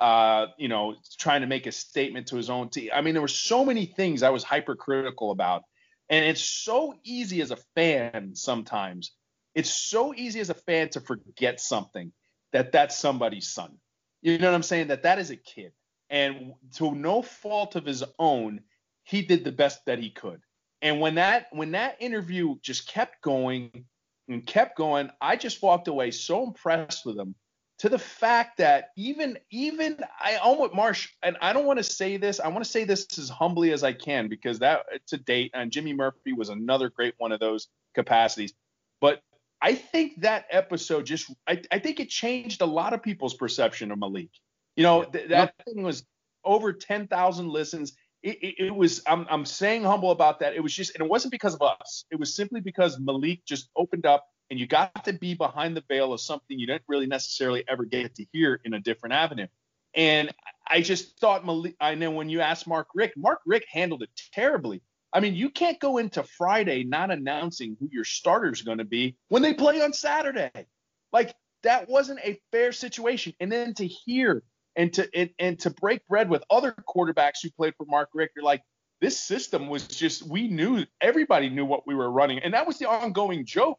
Uh, you know, trying to make a statement to his own team. I mean, there were so many things I was hypercritical about. And it's so easy as a fan sometimes. It's so easy as a fan to forget something that that's somebody's son. You know what I'm saying? That that is a kid. And to no fault of his own, he did the best that he could. And when that when that interview just kept going and kept going, I just walked away so impressed with him to the fact that even even I almost Marsh and I don't want to say this. I want to say this as humbly as I can because that to date and Jimmy Murphy was another great one of those capacities. But I think that episode just I, I think it changed a lot of people's perception of Malik. You know, th- that thing was over 10,000 listens. It, it, it, was I'm, I'm saying humble about that. It was just and it wasn't because of us. It was simply because Malik just opened up and you got to be behind the veil of something you didn't really necessarily ever get to hear in a different avenue. And I just thought Malik, I know when you asked Mark Richt, Mark Richt handled it terribly. I mean, you can't go into Friday not announcing who your starter's going to be when they play on Saturday. Like that wasn't a fair situation. And then to hear and to and, and to break bread with other quarterbacks who played for Mark Richt, you're like, this system was just we knew everybody knew what we were running, and that was the ongoing joke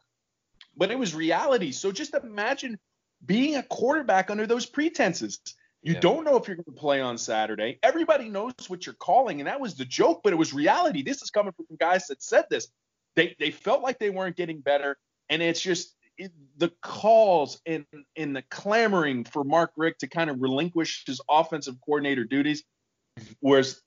but it was reality. So just imagine being a quarterback under those pretenses. You yeah. don't know if you're going to play on Saturday. Everybody knows what you're calling, and that was the joke, but it was reality. This is coming from guys that said this. They they felt like they weren't getting better, and it's just the calls and and the clamoring for Mark Richt to kind of relinquish his offensive coordinator duties was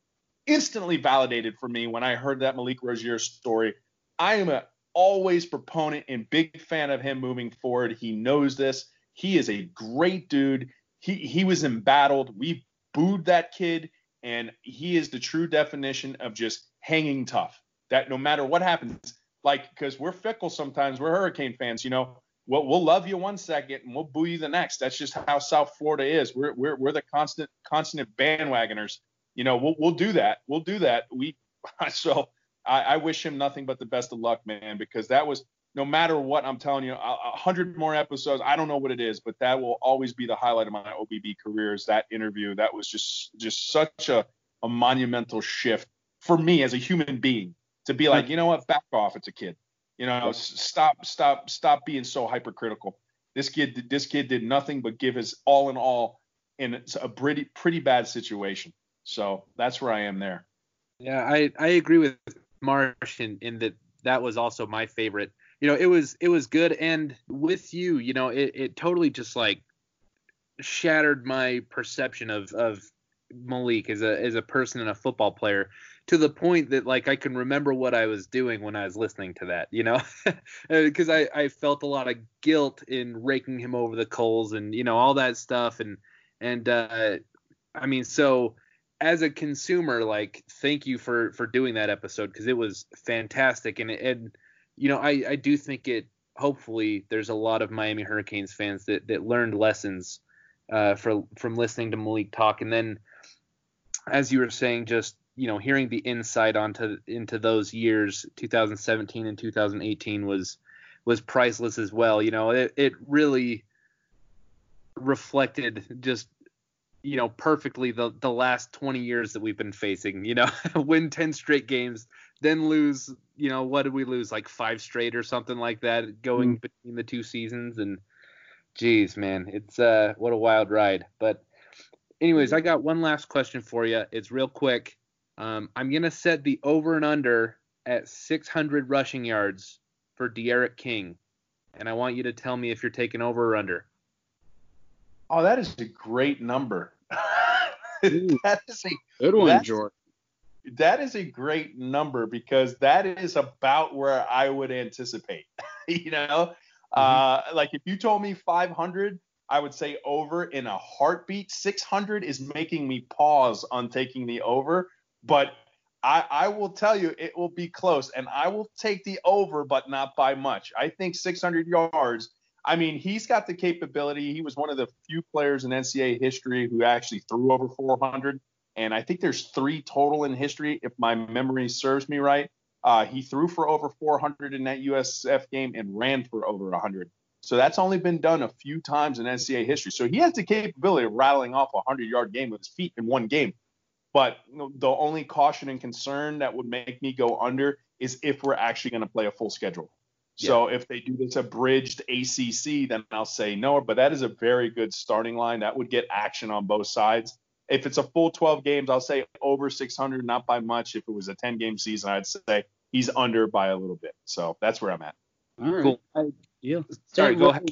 instantly validated for me when I heard that Malik Rosier story. I am a always proponent and big fan of him moving forward. He knows this. He is a great dude. He he was embattled. We booed that kid, and he is the true definition of just hanging tough. That no matter what happens, like because we're fickle sometimes. We're Hurricane fans, you know. We'll, we'll love you one second and we'll boo you the next. That's just how South Florida is. We're we're we're the constant constant bandwagoners. You know, we'll we'll do that. We'll do that. We <laughs> so I, I, wish him nothing but the best of luck, man, because that was no matter what I'm telling you, a, hundred more episodes. I don't know what it is, but that will always be the highlight of my OBB career. Is that interview? That was just just such a, a monumental shift for me as a human being to be like, you know what, back off. It's a kid. You know, stop, stop, stop being so hypercritical. This kid, this kid did nothing but give his all in all in a pretty, pretty bad situation. So that's where I am there. Yeah, I, I agree with Marsh in, in that that was also my favorite. You know, it was it was good, and with you, you know, it, it totally just like shattered my perception of of Malik as a as a person and a football player to the point that like I can remember what I was doing when I was listening to that, you know, <laughs> because I I felt a lot of guilt in raking him over the coals and you know all that stuff. And and uh, I mean so as a consumer, like thank you for for doing that episode because it was fantastic. And and you know I I do think it hopefully there's a lot of Miami Hurricanes fans that that learned lessons uh, for, from listening to Malik talk. And then as you were saying just you know hearing the insight onto into those years 2017 and 2018 was was priceless as well. You know it, it really reflected just you know perfectly the the last 20 years that we've been facing you know <laughs> win 10 straight games then lose you know what did we lose like five straight or something like that going mm. between the two seasons and geez man it's uh what a wild ride. But anyways i got one last question for you it's real quick um, i'm gonna set the over and under at 600 rushing yards for D'Eriq King and i want you to tell me if you're taking over or under Oh, that is a great number. <laughs> that is a good one, George. That is a great number because that is about where I would anticipate. <laughs> you know, mm-hmm. uh, like if you told me 500, I would say over in a heartbeat. 600 is making me pause on taking the over, but I, I, will tell you it will be close, and I will take the over, but not by much. I think 600 yards I mean, he's got the capability. He was one of the few players in NCAA history who actually threw over 400, and I think there's three total in history, if my memory serves me right. Uh, he threw for over 400 in that USF game and ran for over 100. So that's only been done a few times in NCAA history. So he has the capability of rattling off a 100 yard game with his feet in one game. But the only caution and concern that would make me go under is if we're actually going to play a full schedule. So if they do this abridged ACC, then I'll say no. But that is a very good starting line. That would get action on both sides. If it's a full 12 games, I'll say over 600, not by much. If it was a 10 game season, I'd say he's under by a little bit. So that's where I'm at. All right. Cool. Yeah. Sorry, Hey, go Ro- ahead.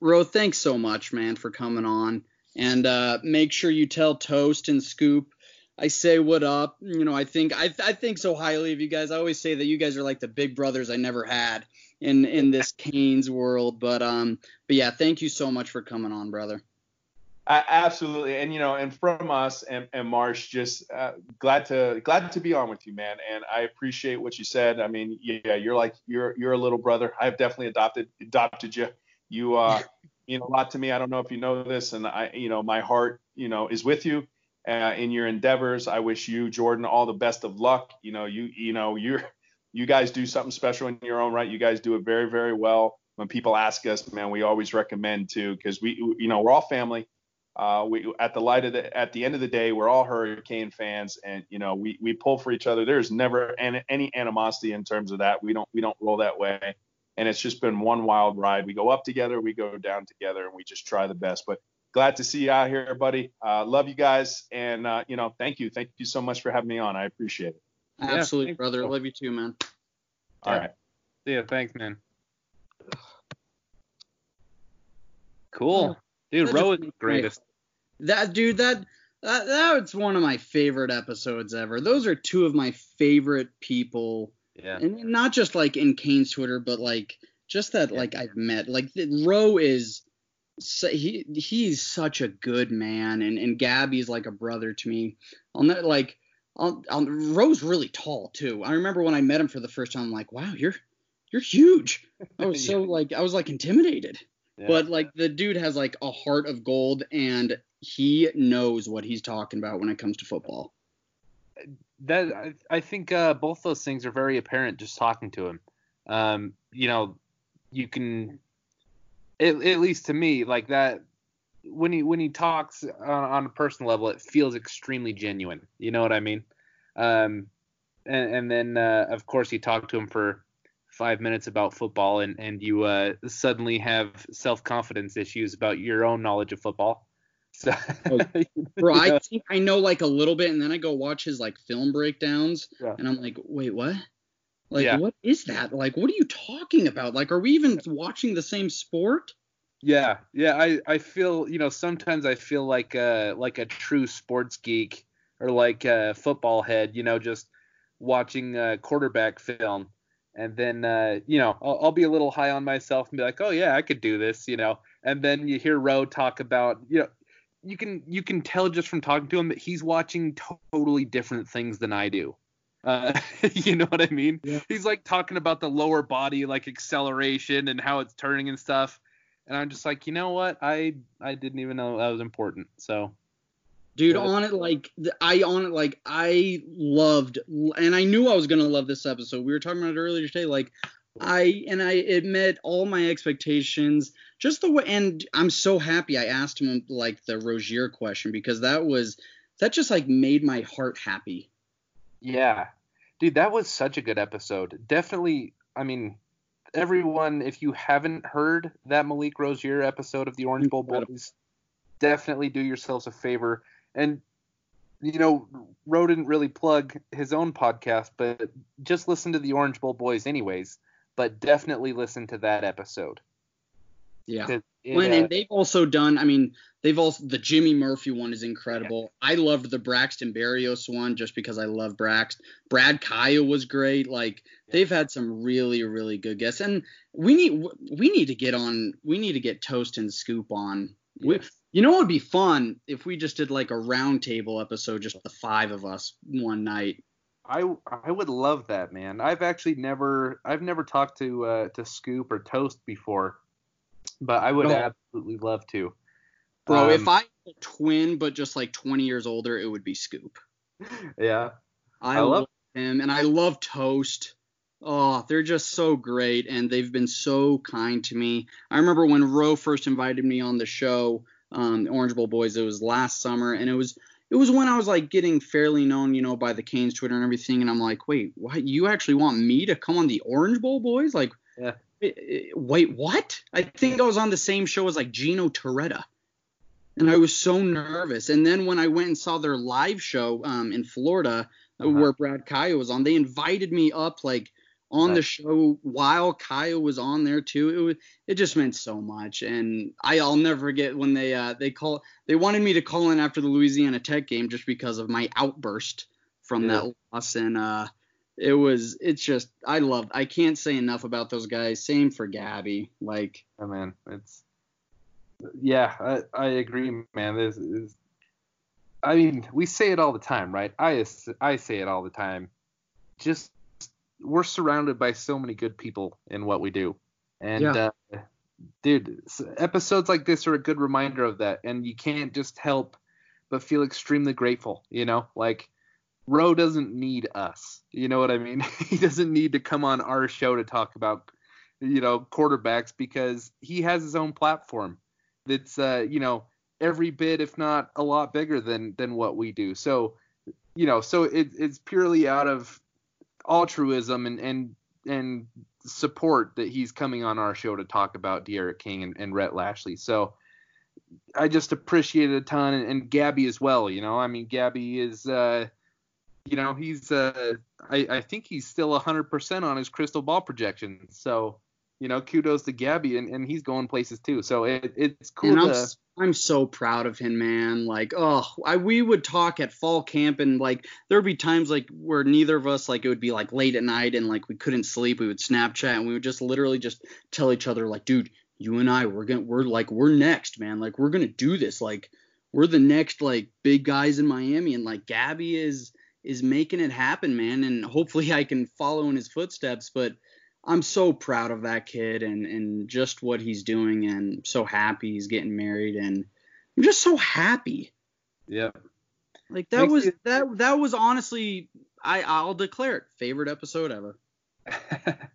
Ro, thanks so much, man, for coming on. And uh, make sure you tell Toast and Scoop I say what up. You know, I think I, I think so highly of you guys. I always say that you guys are like the big brothers I never had in in this <laughs> Canes world. But um, but yeah, thank you so much for coming on, brother. Uh, absolutely, and you know, and from us and, and Marsh, just uh, glad to glad to be on with you, man. And I appreciate what you said. I mean, yeah, you're like you're you're a little brother. I've definitely adopted adopted you. You uh, <laughs> mean a lot to me. I don't know if you know this, and I, you know, my heart, you know, is with you uh, in your endeavors. I wish you, Jordan, all the best of luck. You know, you you know, you're <laughs> you guys do something special in your own right. You guys do it very very well. When people ask us, man, we always recommend too, because we, you know, we're all family uh, we at the light of the at the end of the day, we're all Hurricane fans, and you know we we pull for each other. There's never any, any animosity in terms of that. We don't we don't roll that way, and it's just been one wild ride. We go up together, we go down together, and we just try the best. But glad to see you out here, buddy. Uh, love you guys, and uh, you know thank you thank you so much for having me on. I appreciate it. Yeah, Absolutely, thanks, brother. bro. Love you too, man. All Yeah. right. Yeah, thanks, man. Cool. Dude, That Ro just is the makes me- greatest. That dude, that that that's one of my favorite episodes ever. Those are two of my favorite people, Yeah. and not just like in Canes Twitter, but like just that Yeah. like I've met. Like the, Roe is so, he he's such a good man, and and Gabby's like a brother to me. On that like. Roe's really tall too. I remember when I met him for the first time. I'm like, wow, you're you're huge. I was so <laughs> like I was like intimidated. Yeah. But like the dude has like a heart of gold and he knows what he's talking about when it comes to football. that I, I think uh, both those things are very apparent just talking to him. Um, you know, you can, at, at least to me, like that when he when he talks on, on a personal level, it feels extremely genuine. You know what I mean? Um, and, and then uh, of course you talk to him for five minutes about football, and and you uh, suddenly have self confidence issues about your own knowledge of football. So, Oh, <laughs> Bro, I think I know like a little bit and then I go watch his like film breakdowns Yeah. and I'm like, wait, what? Like Yeah. what is that? Like what are you talking about? Like are we even watching the same sport? Yeah, yeah, I, I feel you know sometimes I feel like a like a true sports geek or like a football head, you know, just watching uh, quarterback film, and then uh, you know I'll, I'll be a little high on myself and be like, oh yeah, I could do this, you know, and then you hear Roe talk about you know you can you can tell just from talking to him that he's watching totally different things than I do. Uh, <laughs> you know what I mean? Yeah. He's like talking about the lower body like acceleration and how it's turning and stuff and I'm just like, you know what? I I didn't even know that was important. So Dude, Yeah. on it like I on it like I loved and I knew I was gonna love this episode. We were talking about it earlier today. Like I and I it met all my expectations. Just the way and I'm so happy I asked him like the Rosier question because that was that just like made my heart happy. yeah, dude, that was such a good episode. Definitely, I mean, everyone, if you haven't heard that Malik Rosier episode of the Orange Bowl Boys, definitely do yourselves a favor. And you know, Ro didn't really plug his own podcast, but just listen to the Orange Bowl Boys anyways. But definitely listen to that episode. Yeah. 'Cause it, Well, and, uh, and they've also done. I mean, they've also the Jimmy Murphy one is incredible. I loved the Braxton Berrios one just because I love Brax. Brad Kaaya was great. Like they've had some really really good guests, and we need we need to get on. We need to get Toast and Scoop on. We, you know, it would be fun if we just did like a roundtable episode, just the five of us one night. I I would love that, man. I've actually never I've never talked to uh, to Scoop or Toast before, but I would No. absolutely love to. Bro, Um, if I had a twin but just like 20 years older, it would be Scoop. yeah, I, I love- love him, and I love Toast. Oh, they're just so great, and they've been so kind to me. I remember when Roe first invited me on the show, um, Orange Bowl Boys. It was last summer, and it was it was when I was like getting fairly known, you know, by the Canes Twitter and everything. And I'm like, wait, what? You actually want me to come on the Orange Bowl Boys? Like, Yeah. Wait, what? I think I was on the same show as like Gino Torretta. And I was so nervous. And then when I went and saw their live show um, in Florida, uh Uh-huh. where Brad Kaaya was on, they invited me up like on the show while Kaaya was on there too. It was it just meant so much. And I, I'll never forget when they uh, they call they wanted me to call in after the Louisiana Tech game just because of my outburst from Yeah. that loss. And uh, it was it's just I love I can't say enough about those guys. Same for Gabby. Like Oh man, it's yeah, I, I agree, man. This is, I mean, we say it all the time, right? I I say it all the time. Just we're surrounded by so many good people in what we do, and Yeah. uh, dude, episodes like this are a good reminder of that, and you can't just help but feel extremely grateful. You know, like. Roe doesn't need us. You know what I mean? <laughs> he doesn't need to come on our show to talk about, you know, quarterbacks because he has his own platform that's, uh, you know, every bit, if not a lot bigger than than what we do. So, you know, so it, it's purely out of altruism and and and support that he's coming on our show to talk about D'Eriq King and, and Rhett Lashlee. So I just appreciate it a ton, and, and Gabby as well. You know, I mean, Gabby is. Uh, you know, he's uh I, I think he's still 100% on his crystal ball projections. So, you know, kudos to Gabby and, and he's going places too. So it, it's cool and I'm, to I'm so proud of him, man. Like, oh, I we would talk at fall camp and like there would be times like where neither of us like it would be like late at night and like we couldn't sleep. We would Snapchat and we would just literally just tell each other like, dude, you and I we're gonna we're like we're next, man. Like we're gonna do this. Like we're the next like big guys in Miami and like Gabby is is making it happen, man. And hopefully I can follow in his footsteps. But I'm so proud of that kid and and just what he's doing and so happy he's getting married and I'm just so happy. yeah. Like that Makes was you- that that was honestly I I'll declare it favorite episode ever. <laughs>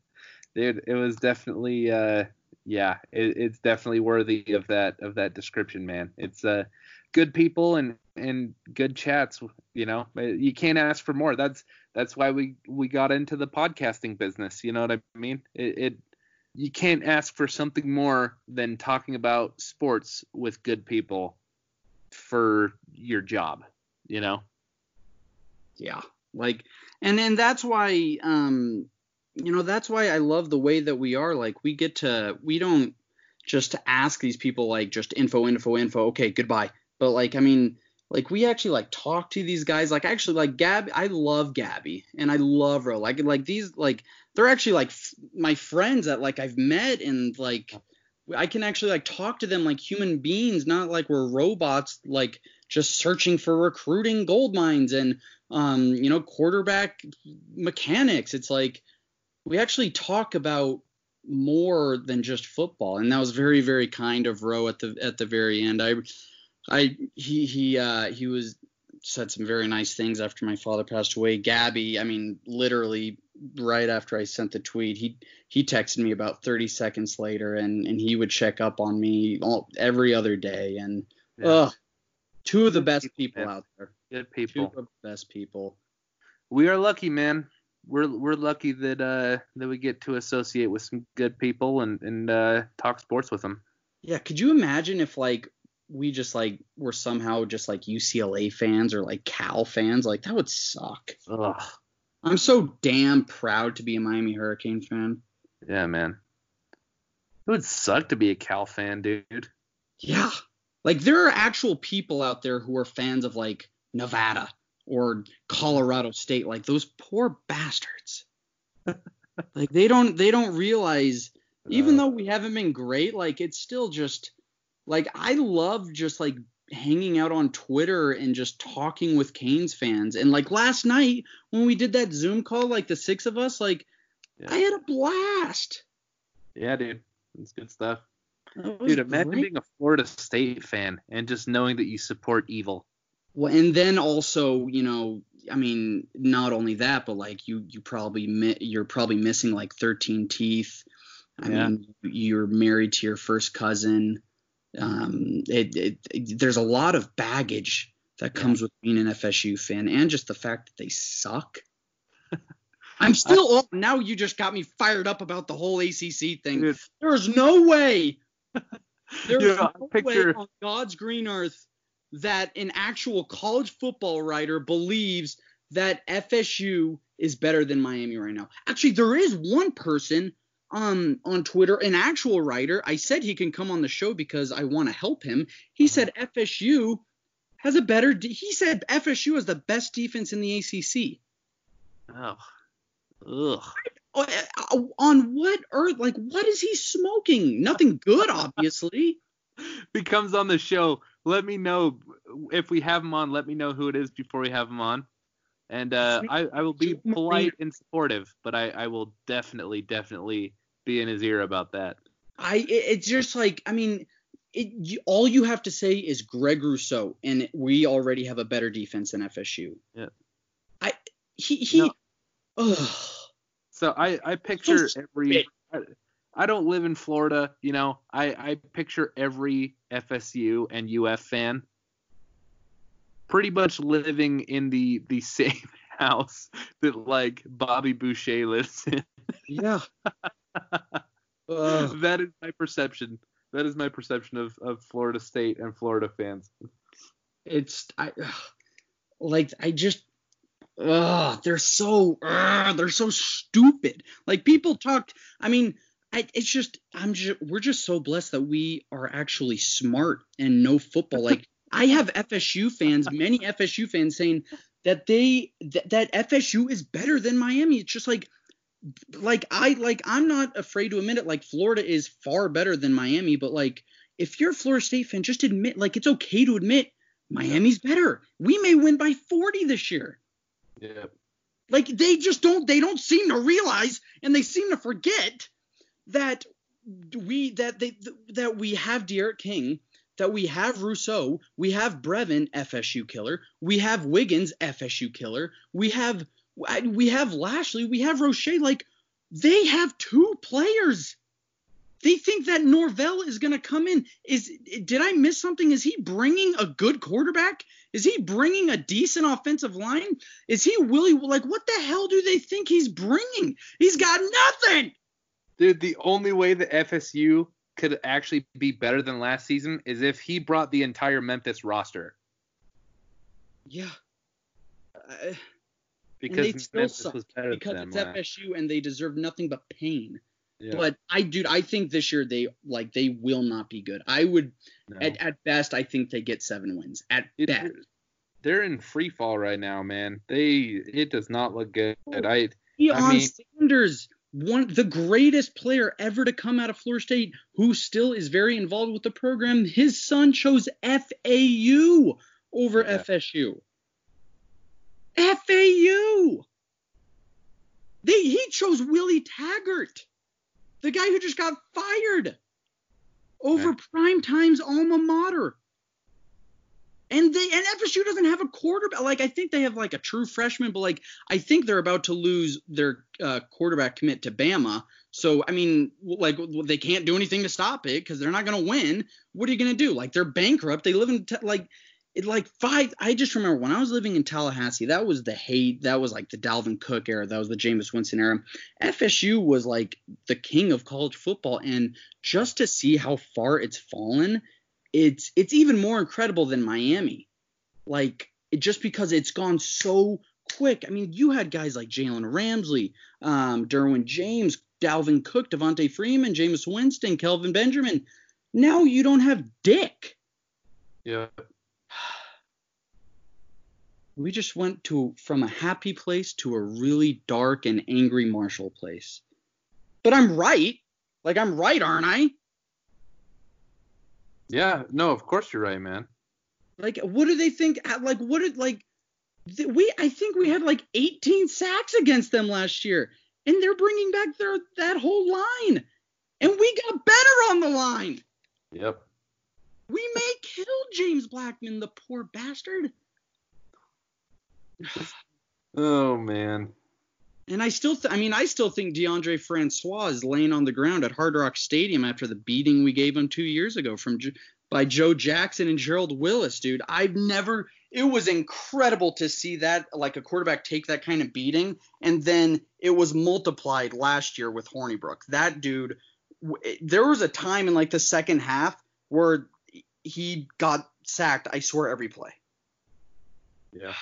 Dude, it was definitely uh yeah, it, it's definitely worthy of that of that description, man. It's uh good people and and good chats, you know. You can't ask for more. That's that's why we we got into the podcasting business, you know what I mean? It, it you can't ask for something more than talking about sports with good people for your job, you know. Yeah. Like and and that's why um you know that's why I love the way that we are like we get to we don't just ask these people like just info info info okay goodbye but like I mean like we actually like talk to these guys like actually like Gab I love Gabby and I love Ro like like these like they're actually like f- my friends that like I've met and like I can actually like talk to them like human beings not like we're robots like just searching for recruiting gold mines and um, you know, quarterback mechanics. It's like we actually talk about more than just football, and that was very, very kind of Roe at the at the very end. I, I he he uh, he was said some very nice things after my father passed away. Gabby, I mean, literally right after I sent the tweet, he he texted me about 30 seconds later, and and he would check up on me all, every other day, and Yeah. ugh, two of the best people, out there. Good Two people. of the best people. we are lucky, man. We're we're lucky that uh that we get to associate with some good people and and uh, talk sports with them. Yeah, could you imagine if like we just like were somehow just like UCLA fans or like Cal fans? Like that would suck. Ugh. I'm so damn proud to be a Miami Hurricane fan. Yeah, man. It would suck to be a Cal fan, dude. Yeah. Like there are actual people out there who are fans of like Nevada or Colorado State. Like those poor bastards. <laughs> like they don't they don't realize even though we haven't been great, like it's still just like I love just like hanging out on Twitter and just talking with Canes fans. And like last night when we did that Zoom call, like the six of us, like Yeah. I had a blast. Yeah, dude. It's good stuff. Dude, imagine great. being a Florida State fan and just knowing that you support evil. Well, and then also, you know, I mean, not only that, but like you, you probably mi- you're probably missing like 13 teeth. I Yeah. mean, you're married to your first cousin. Um, it, it, there's a lot of baggage that Yeah. comes with being an FSU fan, and just the fact that they suck. <laughs> I'm still. oh, now you just got me fired up about the whole ACC thing. Dude, There's no way. <laughs> There's You know, no picture- way on God's green earth that an actual college football writer believes that FSU is better than Miami right now. Actually, there is one person um on Twitter, an actual writer. I said he can come on the show because I want to help him. He said FSU has a better. De- he said FSU has the best defense in the ACC. oh, ugh. Uh, On what earth? Like, what is he smoking? Nothing good, obviously. <laughs> If he comes on the show, let me know if we have him on. Let me know who it is before we have him on, and uh, I, I will be polite and supportive, but I, I will definitely, definitely be in his ear about that. I it, it's just like I mean, it, you, all you have to say is Greg Rousseau, and we already have a better defense than FSU. Yeah. I he he. No. Ugh. So I, I picture stupid. every. I, I don't live in Florida, you know. I, I picture every FSU and UF fan pretty much living in the the <laughs> same house that like Bobby Boucher lives in. yeah. <laughs> <laughs> That is my perception. That is my perception of, of Florida State and Florida fans. it's I like I just ugh, they're so ugh, they're so stupid. Like people talked. I mean, I, it's just I'm just we're just so blessed that we are actually smart and know football. Like <laughs> I have FSU fans, many FSU fans saying that they that FSU is better than Miami. It's just like like I like I'm not afraid to admit it. Like Florida is far better than Miami, but like if you're a Florida State fan, just admit like it's okay to admit Miami's better. We may win by 40 this year. Yeah. Like they just don't they don't seem to realize and they seem to forget that we that they that we have D'Eriq King, that we have Rousseau, we have Brevin FSU killer, we have Wiggins FSU killer, we have we have Lashlee, we have Roche like they have two players. They think that Norvell is going to come in. Is did I miss something? Is he bringing a good quarterback? Is he bringing a decent offensive line? Is he really like what the hell do they think he's bringing? He's got nothing. Dude, the only way that FSU could actually be better than last season is if he brought the entire Memphis roster. Yeah. Uh, Because they'd still Memphis suck was better because than it's FSU and they deserve nothing but pain. Yeah. But I dude, I think this year they like they will not be good. I would No. at, at best I think they get seven wins. At It- best. they're in free fall right now, man. They it does not look good. I Deion mean- Sanders, one the greatest player ever to come out of Florida State, who still is very involved with the program. His son chose FAU over Yeah. FSU. FAU. They he chose Willie Taggart, the guy who just got fired over Okay. prime time's alma mater. And they and FSU doesn't have a quarterback. Like I think they have like a true freshman, but like I think they're about to lose their uh, quarterback commit to Bama. So I mean, like they can't do anything to stop it because they're not going to win. What are you going to do? Like they're bankrupt. They live in like it like five. I just remember when I was living in Tallahassee. That was the hate. That was like the Dalvin Cook era. That was the Jameis Winston era. FSU was like the king of college football, and just to see how far it's fallen, it's it's even more incredible than Miami. Like it, just because it's gone so quick. I mean, you had guys like Jalen Ramsey, um, Derwin James, Dalvin Cook, Devonta Freeman, Jameis Winston, Kelvin Benjamin. Now you don't have Dick. yeah. We just went to from a happy place to a really dark and angry Marshall place. But I'm right. Like I'm right, aren't I? Yeah, no, of course you're right, man. Like what do they think? Uh, like what did like we? I think we had like 18 sacks against them last year, and they're bringing back their that whole line, and we got better on the line. Yep. We may kill James Blackman, the poor bastard. Oh man. And I still, th- I mean, I still think Deondre Francois is laying on the ground at Hard Rock Stadium after the beating we gave him two years ago from J- by Joe Jackson and Gerald Willis, dude. I've never. It was incredible to see that, like a quarterback take that kind of beating, and then it was multiplied last year with Hornibrook. That dude, w- there was a time in like the second half where he got sacked. I swear every play. Yeah.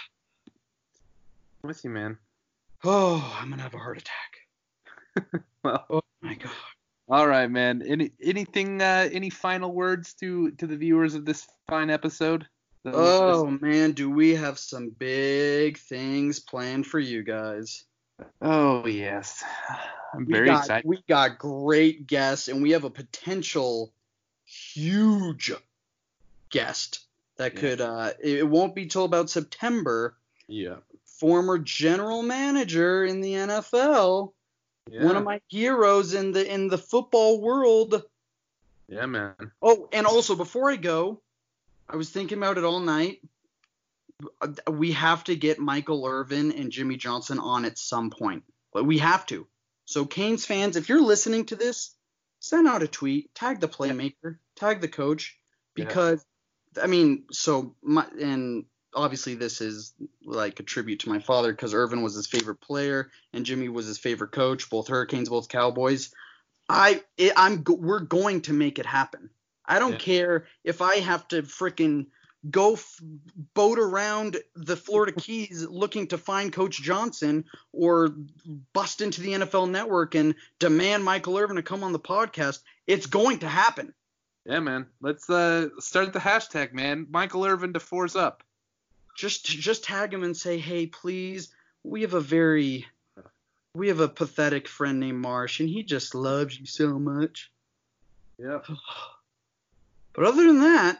I'm with you, man. Oh, I'm gonna have a heart attack. <laughs> Well, Oh my god. all right, man. Any anything uh any final words to to the viewers of this fine episode? The Oh man, do we have some big things planned for you guys? Oh yes. I'm We very got, excited. We got great guests, and we have a potential huge guest that Yeah. could. Uh, it won't be till about September. Yeah. Former general manager in the NFL, Yeah. one of my heroes in the in the football world. Yeah, man. Oh, and also before I go, I was thinking about it all night. We have to get Michael Irvin and Jimmy Johnson on at some point. But we have to. So Canes fans, if you're listening to this, send out a tweet, tag the playmaker, tag the coach, Yeah. because I mean, so my and obviously this is like a tribute to my father because Irvin was his favorite player and Jimmy was his favorite coach, both Hurricanes, both Cowboys. I it, I'm we're going to make it happen. I don't Yeah. care if I have to frickin' go f- boat around the Florida <laughs> Keys looking to find Coach Johnson or bust into the NFL Network and demand Michael Irvin to come on the podcast. It's going to happen. Yeah, man. Let's uh start the hashtag, man. Michael Irvin to fours up. Just just tag him and say, hey, please, we have a very we have a pathetic friend named Marsh and he just loves you so much. Yeah. <sighs> But other than that,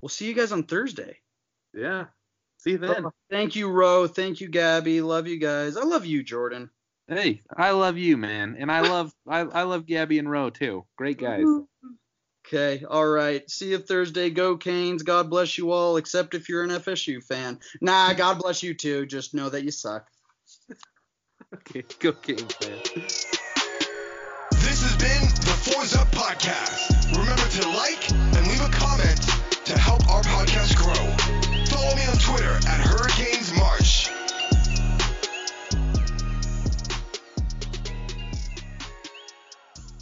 we'll see you guys on Thursday. Yeah. See you then. <laughs> Thank you, Ro. Thank you, Gabby. Love you guys. I love you, Jordan. Hey, I love you, man, and I love I, I love Gabby and Roe too. Great guys. <laughs> Okay, all right. See you Thursday. Go Canes. God bless you all, except if you're an FSU fan. Nah, God bless you too. Just know that you suck. <laughs> Okay, go Kings, man. This has been the Fours Up Podcast.